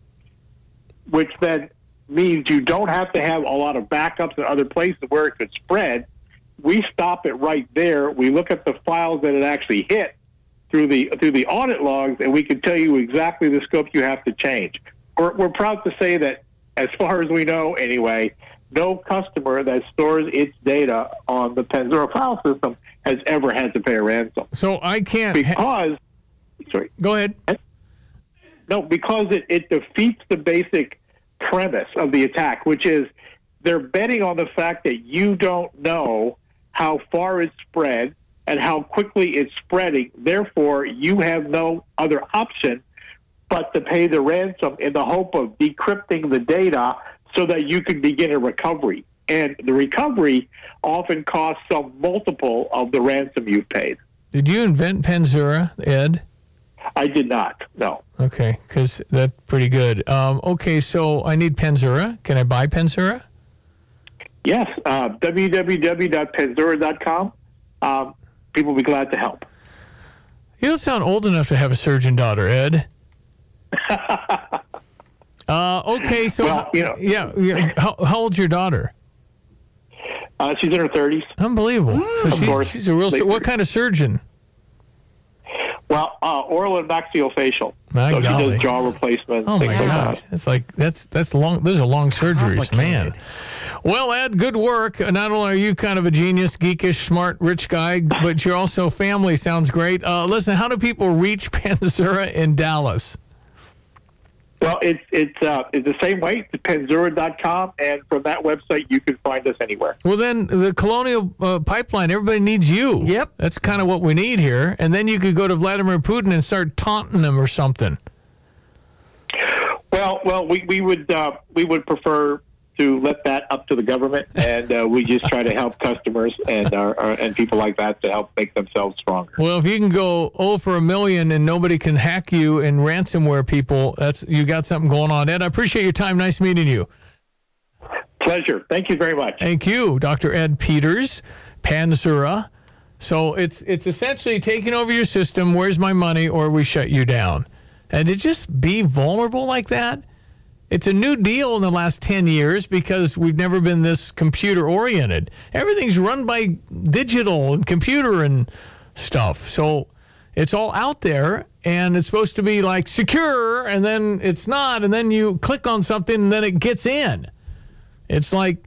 Which then means you don't have to have a lot of backups in other places where it could spread. We stop it right there. We look at the files that it actually hit through the through the audit logs, and we can tell you exactly the scope you have to change. We're, we're proud to say that, as far as we know, anyway, no customer that stores its data on the Panzura file system has ever had to pay a ransom. So I can't because. sorry. Go ahead. No, because it, it defeats the basic premise of the attack, which is they're betting on the fact that you don't know how far it's spread and how quickly it's spreading. Therefore, you have no other option but to pay the ransom in the hope of decrypting the data so that you can begin a recovery. And the recovery often costs some multiple of the ransom you've paid. Did you invent Panzura, Ed? I did not. No. Okay, because that's pretty good. Um, okay, so I need Panzura. Can I buy Panzura? Yes, uh, www.panzura.com. Um, people will be glad to help. You don't sound old enough to have a surgeon daughter, Ed. uh, okay, so Well, you know- yeah, yeah. How, how old's your daughter? Uh, she's in her 30s. Unbelievable. So Of she's, course. she's a real. What kind of surgeon? Well, uh, oral and maxillofacial. My so she does jaw replacements, Oh my gosh, it's like that's that's long. Those are long surgeries, man. Well, Ed, good work. Not only are you kind of a genius, geekish, smart, rich guy, but you're also family. Sounds great. Uh, listen, how do people reach Panzura in Dallas? Well, it's it's uh, it's the same way. It's panzura.com, and from that website, you can find us anywhere. Well, then the Colonial uh, Pipeline, everybody needs you. Yep. That's kind of what we need here. And then you could go to Vladimir Putin and start taunting him or something. Well, well, we, we would uh, we would prefer to let that up to the government, and uh, we just try to help customers and our, our, and people like that to help make themselves stronger. Well, if you can go oh for a million and nobody can hack you and ransomware people, that's you got something going on. Ed, I appreciate your time. Nice meeting you. Pleasure. Thank you very much. Thank you, Dr. Ed Peters, Panzura. So it's it's essentially taking over your system. Where's my money, or we shut you down. And to just be vulnerable like that, it's a new deal in the last 10 years because we've never been this computer oriented. Everything's run by digital and computer and stuff. So it's all out there and it's supposed to be like secure and then it's not. And then you click on something and then it gets in. It's like,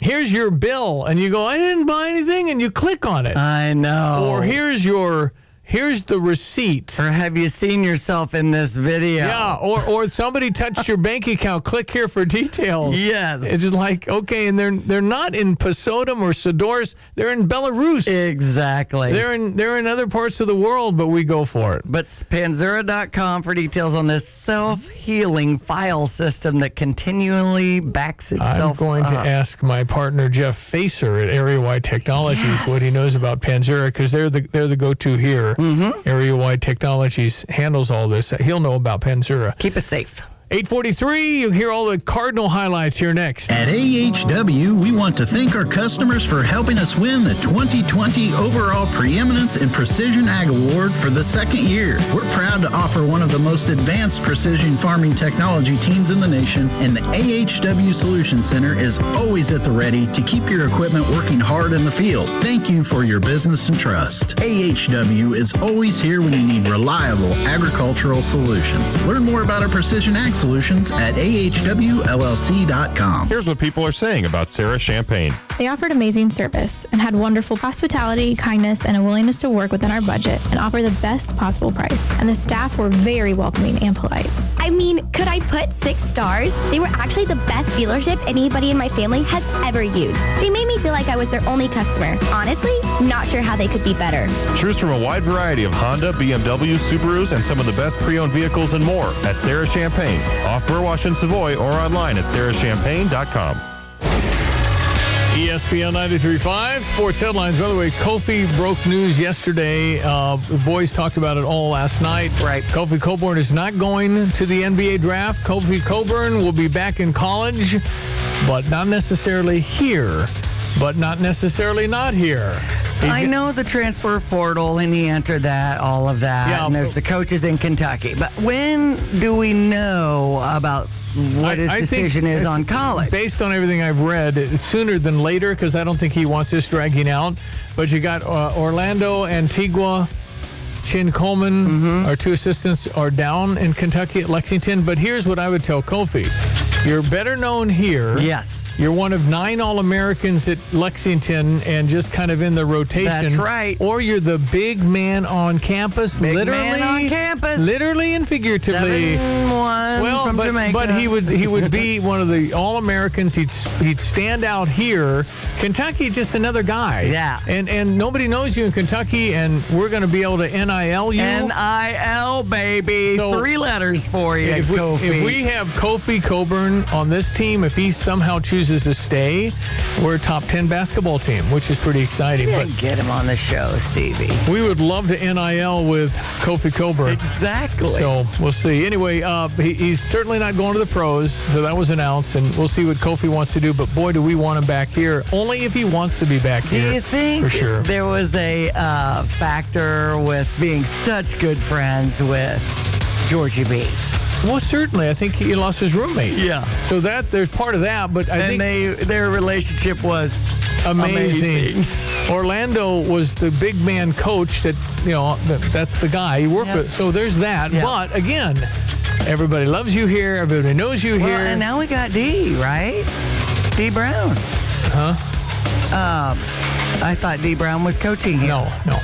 here's your bill. And you go, I didn't buy anything. And you click on it. I know. Or here's your. Here's the receipt. Or have you seen yourself in this video? Yeah, or or somebody touched your bank account. Click here for details. Yes. It's just like okay, and they're they're not in Posodom or Sadors. They're in Belarus. Exactly. They're in they're in other parts of the world, but we go for it. But Panzura.com for details on this self-healing file system that continually backs itself. I'm going to ask my partner Jeff Facer at Area Wide Technologies what he knows about Panzura because they're the they're the go-to here. Mm-hmm. Area Wide Technologies handles all this. He'll know about Panzura. Keep it safe. 843, you hear all the Cardinal highlights here next. At AHW, we want to thank our customers for helping us win the 2020 Overall Preeminence in Precision Ag Award for the second year. We're proud to offer one of the most advanced precision farming technology teams in the nation, and the AHW Solution Center is always at the ready to keep your equipment working hard in the field. Thank you for your business and trust. AHW is always here when you need reliable agricultural solutions. Learn more about our precision ag solutions at ahwllc.com. Here's what people are saying about Serra Champaign. They offered amazing service and had wonderful hospitality, kindness, and a willingness to work within our budget and offer the best possible price. And the staff were very welcoming and polite. I mean, could I put six stars? They were actually the best dealership anybody in my family has ever used. They made me feel like I was their only customer. Honestly, not sure how they could be better. Choose from a wide variety of Honda, BMW, Subarus, and some of the best pre-owned vehicles and more at Serra Champaign, off Burwash and Savoy, or online at serrachampaign.com. ESPN 93.5 Sports Headlines. By the way, Kofi broke news yesterday. Uh, the boys talked about it all last night. Right. Kofi Cockburn is not going to the NBA draft. Kofi Cockburn will be back in college, but not necessarily here, but not necessarily not here. He's I know the transfer portal and he entered that, all of that. Yeah, and there's the coaches in Kentucky. But when do we know about what his I think decision is on college? Based on everything I've read, sooner than later because I don't think he wants this dragging out. But you got uh, Orlando, Antigua, Chin Coleman, Mm-hmm. our two assistants, are down in Kentucky at Lexington. But here's what I would tell Kofi you're better known here. Yes. You're one of nine All Americans at Lexington and just kind of in the rotation. That's right. Or you're the big man on campus, Big literally. man on campus. Literally and figuratively. Seven one well, from but, Jamaica. but he would he would be one of the All Americans. He'd he'd stand out here. Kentucky, just another guy. Yeah. And and nobody knows you in Kentucky, and we're going to be able to nil you. NIL, baby. So- Three letters for you, if we, Kofi. if we have Kofi Cockburn on this team, if he somehow chooses to stay, we're a top 10 basketball team, which is pretty exciting. But get him on the show, Stevie. we would love to NIL with Kofi Cockburn. Exactly. So we'll see. Anyway, uh, he, he's certainly not going to the pros, so that was announced, and we'll see what Kofi wants to do. But boy, do we want him back here. Only if he wants to be back Do here. Do you think For sure. there was a uh, factor with being such good friends with Georgie B? Well, certainly. I think he lost his roommate. Yeah. So that there's part of that, but I and think they their relationship was amazing. amazing. Orlando was the big man coach that you know that, that's the guy he worked Yep. with. So there's that. Yep. But again, everybody loves you here. Everybody knows you Well, here. and now we got D, right? Dee Brown. huh? Um, I thought Dee Brown was coaching here. No, no.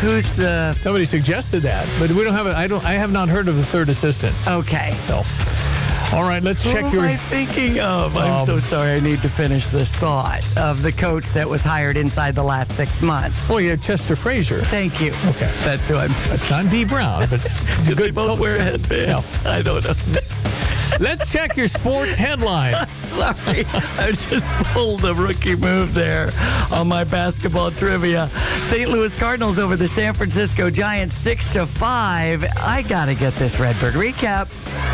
Who's the? Somebody suggested that, but we don't have it. I don't. I have not heard of the third assistant. Okay. So, all right, let's Who check am your. I thinking of? I'm Um, so sorry. I need to finish this thought of the coach that was hired inside the last six months. Oh, yeah, Chester Frazier. Thank you. Okay, That's who I'm. that's not Dee Brown, but it's a good. both wear headbands. I don't know. Let's check your sports headline. Sorry, I just pulled the rookie move there on my basketball trivia. St. Louis Cardinals over the San Francisco Giants, six to five. I gotta get this Redbird recap.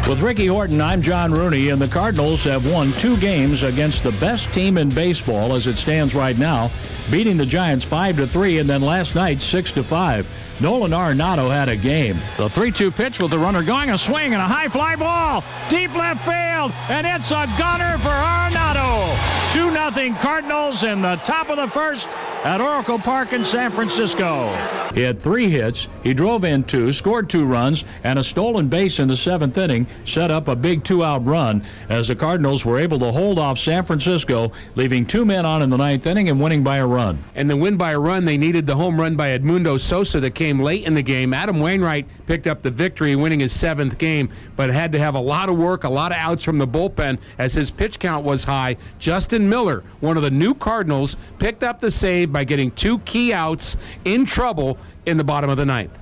With Ricky Horton, I'm John Rooney, and the Cardinals have won two games against the best team in baseball as it stands right now, beating the Giants 5 to 3 and then last night 6 to 5. Nolan Arenado had a game. The 3 2 pitch with the runner going, a swing and a high fly ball. Deep left field, and it's a gunner for Arenado. 2 0 Cardinals in the top of the first at Oracle Park in San Francisco. He had three hits. He drove in two, scored two runs, and a stolen base in the seventh inning set up a big two out run as the Cardinals were able to hold off San Francisco, leaving two men on in the ninth inning and winning by a run. And the win by a run, they needed the home run by Edmundo Sosa that came late in the game. Adam Wainwright picked up the victory, winning his seventh game, but had to have a lot of work, a lot of outs from the bullpen as his pitch count was high. Justin Miller, one of the new Cardinals, picked up the save by getting two key outs in trouble in the bottom of the ninth.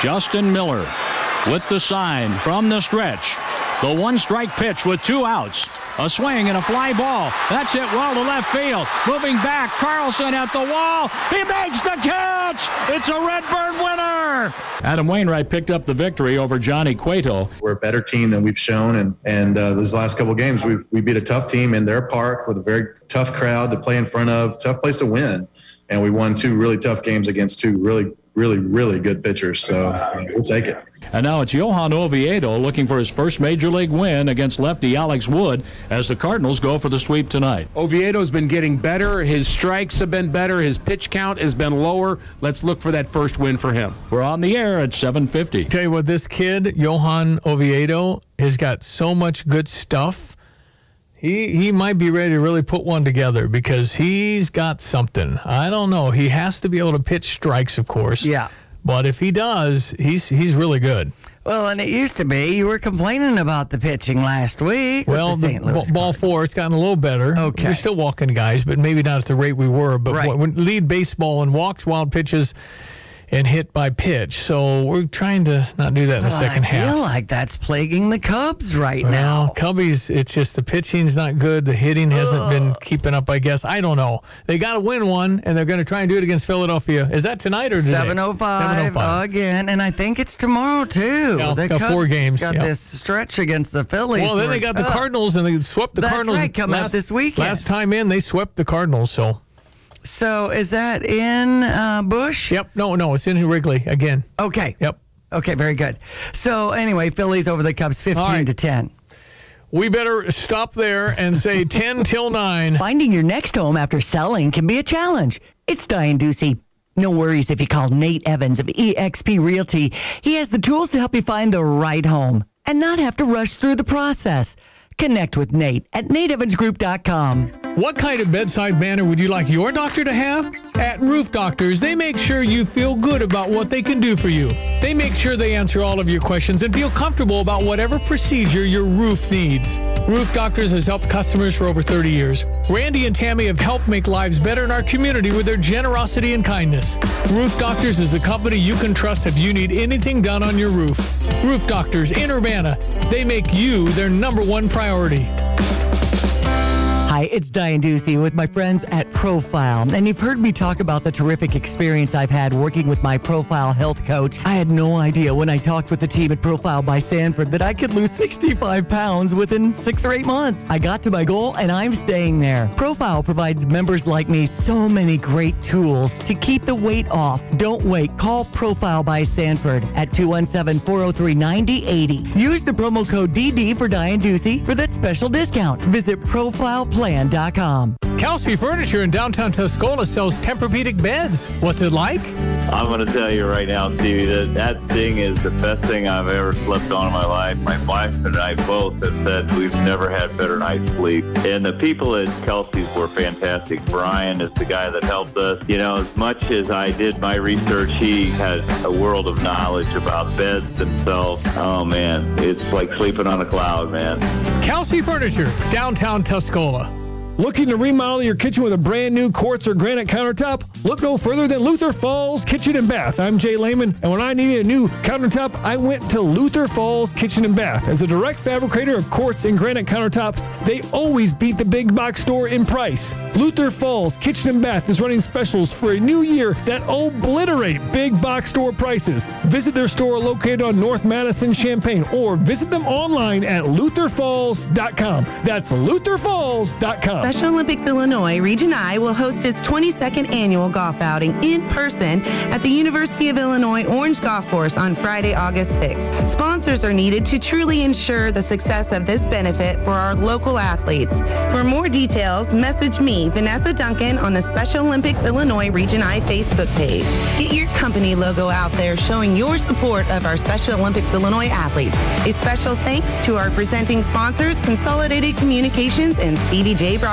Justin Miller with the sign from the stretch. The one strike pitch with two outs. A swing and a fly ball. That's it well to left field. Moving back, Carlson at the wall. He makes the catch. It's a Redbird winner. Adam Wainwright picked up the victory over Johnny Cueto. We're a better team than we've shown, and and uh, these last couple games we've we beat a tough team in their park with a very tough crowd to play in front of, tough place to win, and we won two really tough games against two really really really good pitchers. So we'll take it. And now it's Johan Oviedo looking for his first major league win against lefty Alex Wood as the Cardinals go for the sweep tonight. Oviedo's been getting better. His strikes have been better. His pitch count has been lower. Let's look for that first win for him. We're on the air at 750. Tell you what, this kid, Johan Oviedo, has got so much good stuff. He he might be ready to really put one together because he's got something. I don't know. He has to be able to pitch strikes, of course. Yeah. But if he does, he's he's really good. Well, and it used to be you were complaining about the pitching last week. with Well, the the Louis b- ball four, it's gotten a little better. Okay. We're still walking guys, but maybe not at the rate we were. But Right. when lead baseball and walks wild pitches and hit by pitch. So we're trying to not do that in the Well, second I half. I feel like that's plaguing the Cubs right Well, now. Cubbies, it's just the pitching's not good. The hitting hasn't been keeping up, I guess. I don't know. They got to win one, and they're going to try and do it against Philadelphia. Is that tonight or today? 705 again, and I think it's tomorrow too. Yeah, the got Cubs four games, Got yeah. this stretch against the Phillies. Well, then they got the up. Cardinals, and they swept the That's Cardinals. right, coming up last, this weekend. Last time in, they swept the Cardinals. So, So is that in uh, Busch? yep. No, no, it's in Wrigley again. Okay. Yep. Okay, very good. So anyway, Phillies over the Cubs, fifteen to ten. We better stop there and say 10 till 9. Finding your next home after selling can be a challenge. It's Diane Ducey. No worries if you call Nate Evans of eXp Realty. He has the tools to help you find the right home and not have to rush through the process. Connect with Nate at nateevansgroup.com. What kind of bedside manner would you like your doctor to have? At Roof Doctors, they make sure you feel good about what they can do for you. They make sure they answer all of your questions and feel comfortable about whatever procedure your roof needs. Roof Doctors has helped customers for over 30 years. Randy and Tammy have helped make lives better in our community with their generosity and kindness. Roof Doctors is the company you can trust if you need anything done on your roof. Roof Doctors in Urbana, they make you their number one priority priority. Hi, it's Diane Ducey with my friends at Profile. And you've heard me talk about the terrific experience I've had working with my Profile health coach. I had no idea when I talked with the team at Profile by Sanford that I could lose 65 pounds within six or eight months. I got to my goal and I'm staying there. Profile provides members like me so many great tools to keep the weight off. Don't wait. Call Profile by Sanford at 217 403 9080. Use the promo code DD for Diane Ducey for that special discount. Visit profileplan.com. Kelsey Furniture in downtown Tuscola sells Tempur-Pedic beds. What's it like? I'm going to tell you right now, Stevie, that that thing is the best thing I've ever slept on in my life. My wife and I both have said we've never had better night's sleep. And the people at Kelsey's were fantastic. Brian is the guy that helped us. You know, as much as I did my research, he has a world of knowledge about beds themselves. Oh, man, it's like sleeping on a cloud, man. Kelsey Furniture, downtown Tuscola. Looking to remodel your kitchen with a brand new quartz or granite countertop? Look no further than Luther Falls Kitchen and Bath. I'm Jay Lehman, and when I needed a new countertop, I went to Luther Falls Kitchen and Bath. As a direct fabricator of quartz and granite countertops, they always beat the big box store in price. Luther Falls Kitchen and Bath is running specials for a new year that obliterate big box store prices. Visit their store located on North Madison, Champaign, or visit them online at lutherfalls.com. That's lutherfalls.com. Special Olympics Illinois Region I will host its 22nd annual golf outing in person at the University of Illinois Orange Golf Course on Friday, August 6th. Sponsors are needed to truly ensure the success of this benefit for our local athletes. For more details, message me, Vanessa Duncan, on the Special Olympics Illinois Region I Facebook page. Get your company logo out there showing your support of our Special Olympics Illinois athletes. A special thanks to our presenting sponsors, Consolidated Communications and Stevie J.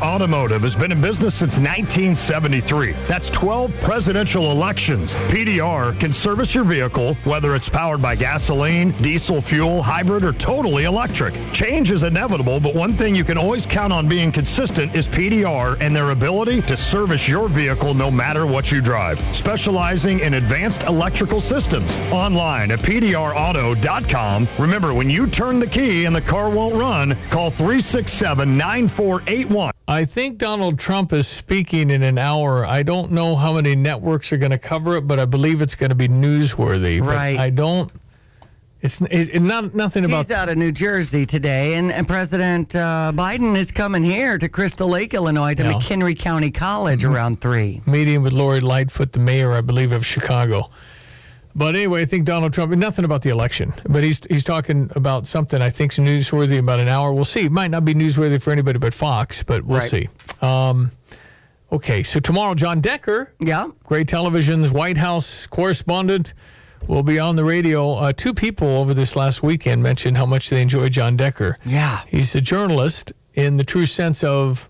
Automotive has been in business since 1973. That's 12 presidential elections. PDR can service your vehicle, whether it's powered by gasoline, diesel fuel, hybrid, or totally electric. Change is inevitable, but one thing you can always count on being consistent is PDR and their ability to service your vehicle no matter what you drive. Specializing in advanced electrical systems. Online at PDRauto.com. Remember, when you turn the key and the car won't run, call 367 9481. I think Donald Trump is speaking in an hour. I don't know how many networks are going to cover it, but I believe it's going to be newsworthy. But Right. I don't. It's it, it not nothing about. He's out of New Jersey today, and, and President uh, Biden is coming here to Crystal Lake, Illinois, to Yeah. McHenry County College around three. meeting with Lori Lightfoot, the mayor, I believe, of Chicago. But anyway, I think Donald Trump, nothing about the election, but he's he's talking about something I think's newsworthy in about an hour. We'll see. It might not be newsworthy for anybody but Fox, but we'll Right. see. Um, okay, so tomorrow, John Decker, yeah, Gray Television's White House correspondent, will be on the radio. Uh, two people over this last weekend mentioned how much they enjoy John Decker. Yeah. He's a journalist in the true sense of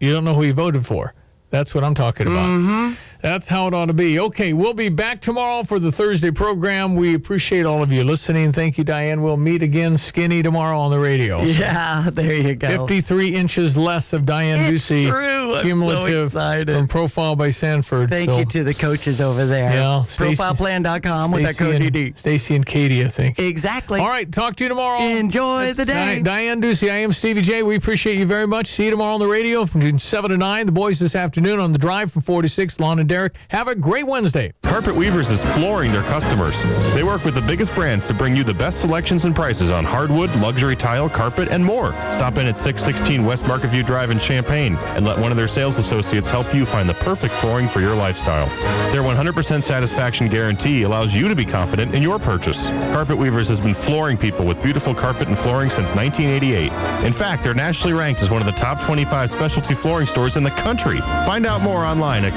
you don't know who you voted for. That's what I'm talking about. Mm-hmm. That's how it ought to be. Okay, we'll be back tomorrow for the Thursday program. We appreciate all of you listening. Thank you, Diane. We'll meet again skinny tomorrow on the radio. Yeah, there you go. 53 inches less of Diane It's Ducey. true. I'm so Cumulative excited. from Profile by Sanford. Thank So- you to the coaches over there. Yeah, Stacy- Profileplan.com with that code DD. Stacy and Katie, I think. Exactly. All right, talk to you tomorrow. Enjoy the day. Di- Diane Ducey, I am Stevie J. We appreciate you very much. See you tomorrow on the radio from between 7 to 9. The boys this afternoon on the drive from 46, Lawn and Derek. Have a great Wednesday. Carpet Weavers is flooring their customers. They work with the biggest brands to bring you the best selections and prices on hardwood, luxury tile, carpet, and more. Stop in at 616 West Market View Drive in Champaign and let one of their sales associates help you find the perfect flooring for your lifestyle. Their 100% satisfaction guarantee allows you to be confident in your purchase. Carpet Weavers has been flooring people with beautiful carpet and flooring since 1988. In fact, they're nationally ranked as one of the top 25 specialty flooring stores in the country. Find out more online at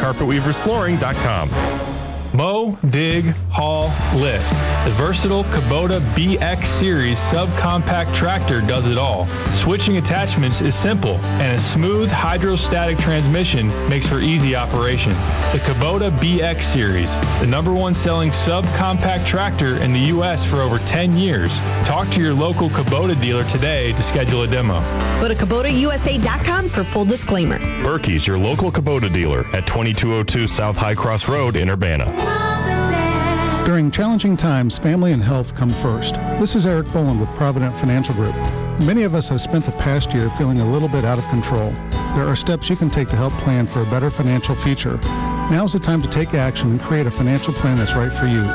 carpetweaversflooring.com. Mow, dig, haul, lift. The versatile Kubota BX Series subcompact tractor does it all. Switching attachments is simple, and a smooth hydrostatic transmission makes for easy operation. The Kubota BX Series, the number one selling subcompact tractor in the U.S. for over 10 years. Talk to your local Kubota dealer today to schedule a demo. Go to KubotaUSA.com for full disclaimer. Berkey's your local Kubota dealer at 2202 South High Cross Road in Urbana. During challenging times, family and health come first. This is Eric Boland with Provident Financial Group. Many of us have spent the past year feeling a little bit out of control. There are steps you can take to help plan for a better financial future. Now's the time to take action and create a financial plan that's right for you.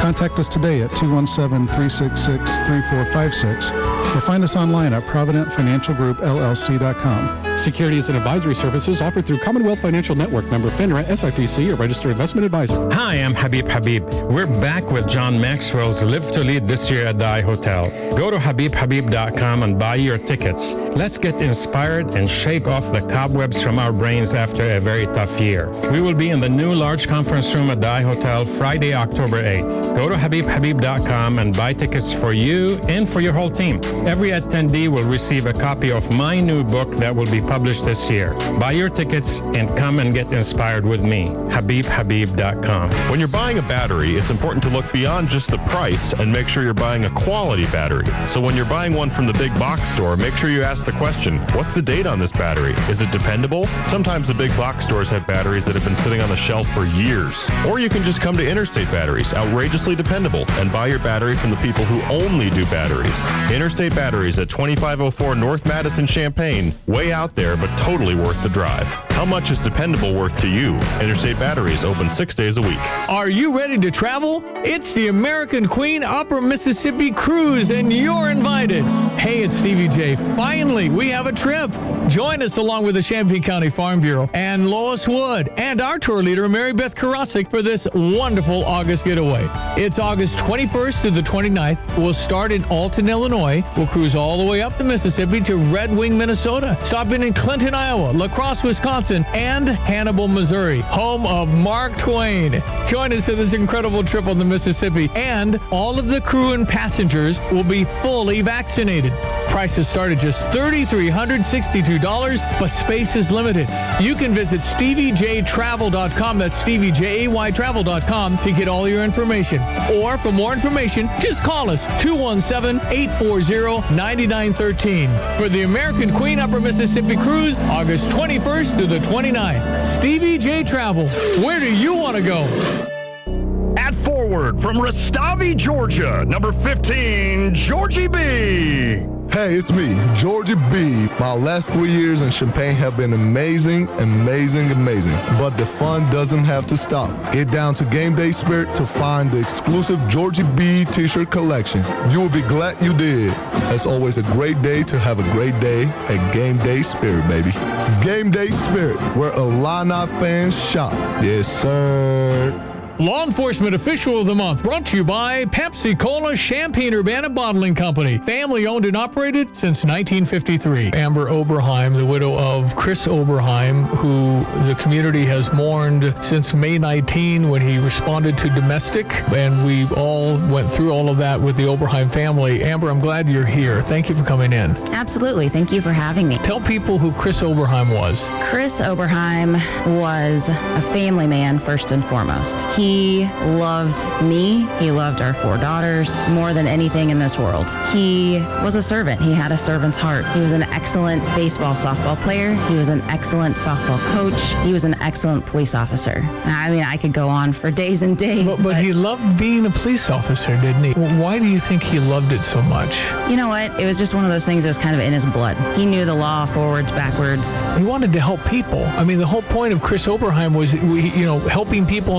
Contact us today at 217-366-3456 or find us online at providentfinancialgroupllc.com. Securities and advisory services offered through Commonwealth Financial Network member FINRA SIPC, a registered investment advisor. Hi, I'm Habib Habib. We're back with John Maxwell's Live to Lead this year at the iHotel. Go to habibhabib.com and buy your tickets. Let's get inspired and shake off the cobwebs from our brains after a very tough year. We will be in the new large conference room at the iHotel Friday, October 8th. Go to habibhabib.com and buy tickets for you and for your whole team. Every attendee will receive a copy of my new book that will be published this year. Buy your tickets and come and get inspired with me. habibhabib.com. When you're buying a battery, it's important to look beyond just the price and make sure you're buying a quality battery. So when you're buying one from the big box store, make sure you ask the question, what's the date on this battery? Is it dependable? Sometimes the big box stores have batteries that have been sitting on the shelf for years. Or you can just come to Interstate Batteries, outrageously dependable, and buy your battery from the people who only do batteries. Interstate Batteries at 2504 North Madison Champaign, way out there, but totally worth the drive. How much is dependable worth to you? Interstate Batteries open six days a week. Are you ready to travel? It's the American Queen Upper Mississippi Cruise, and you're invited. Hey, it's Stevie J. Finally, we have a trip. Join us along with the Champaign County Farm Bureau and Lois Wood and our tour leader, Mary Beth Karasik, for this wonderful August getaway. It's August 21st through the 29th. We'll start in Alton, Illinois. We'll cruise all the way up the Mississippi to Red Wing, Minnesota, stopping in Clinton, Iowa, La Crosse, Wisconsin, and Hannibal, Missouri, home of Mark Twain. Join us for this incredible trip on the Mississippi, and all of the crew and passengers will be fully vaccinated. Prices start at just $3,362 $2, but space is limited. You can visit StevieJTravel.com. That's StevieJayTravel.com to get all your information. Or for more information, just call us 217-840-9913. For the American Queen Upper Mississippi Cruise, August 21st through the 29th. Stevie J Travel. Where do you want to go? At forward from Rustavi, Georgia, number 15, Georgie B. Hey, it's me, Georgie B. My last three years in Champaign have been amazing, amazing, amazing. But the fun doesn't have to stop. Get down to Game Day Spirit to find the exclusive Georgie B t-shirt collection. You will be glad you did. It's always a great day to have a great day at Game Day Spirit, baby. Game Day Spirit, where Illini fans shop. Yes, sir. Law Enforcement Official of the Month brought to you by Pepsi Cola Champaign Urbana Bottling Company. Family owned and operated since 1953. Amber Oberheim, the widow of Chris Oberheim, who the community has mourned since May 19 when he responded to domestic. And we all went through all of that with the Oberheim family. Amber, I'm glad you're here. Thank you for coming in. Absolutely. Thank you for having me. Tell people who Chris Oberheim was. Chris Oberheim was a family man first and foremost. He loved me. He loved our four daughters more than anything in this world. He was a servant. He had a servant's heart. He was an excellent baseball softball player. He was an excellent softball coach. He was an excellent police officer. I mean, I could go on for days and days. But, but he loved being a police officer, didn't he? Why do you think he loved it so much? You know what? It was just one of those things that was kind of in his blood. He knew the law forwards, backwards. He wanted to help people. I mean, the whole point of Chris Oberheim was, you know, helping people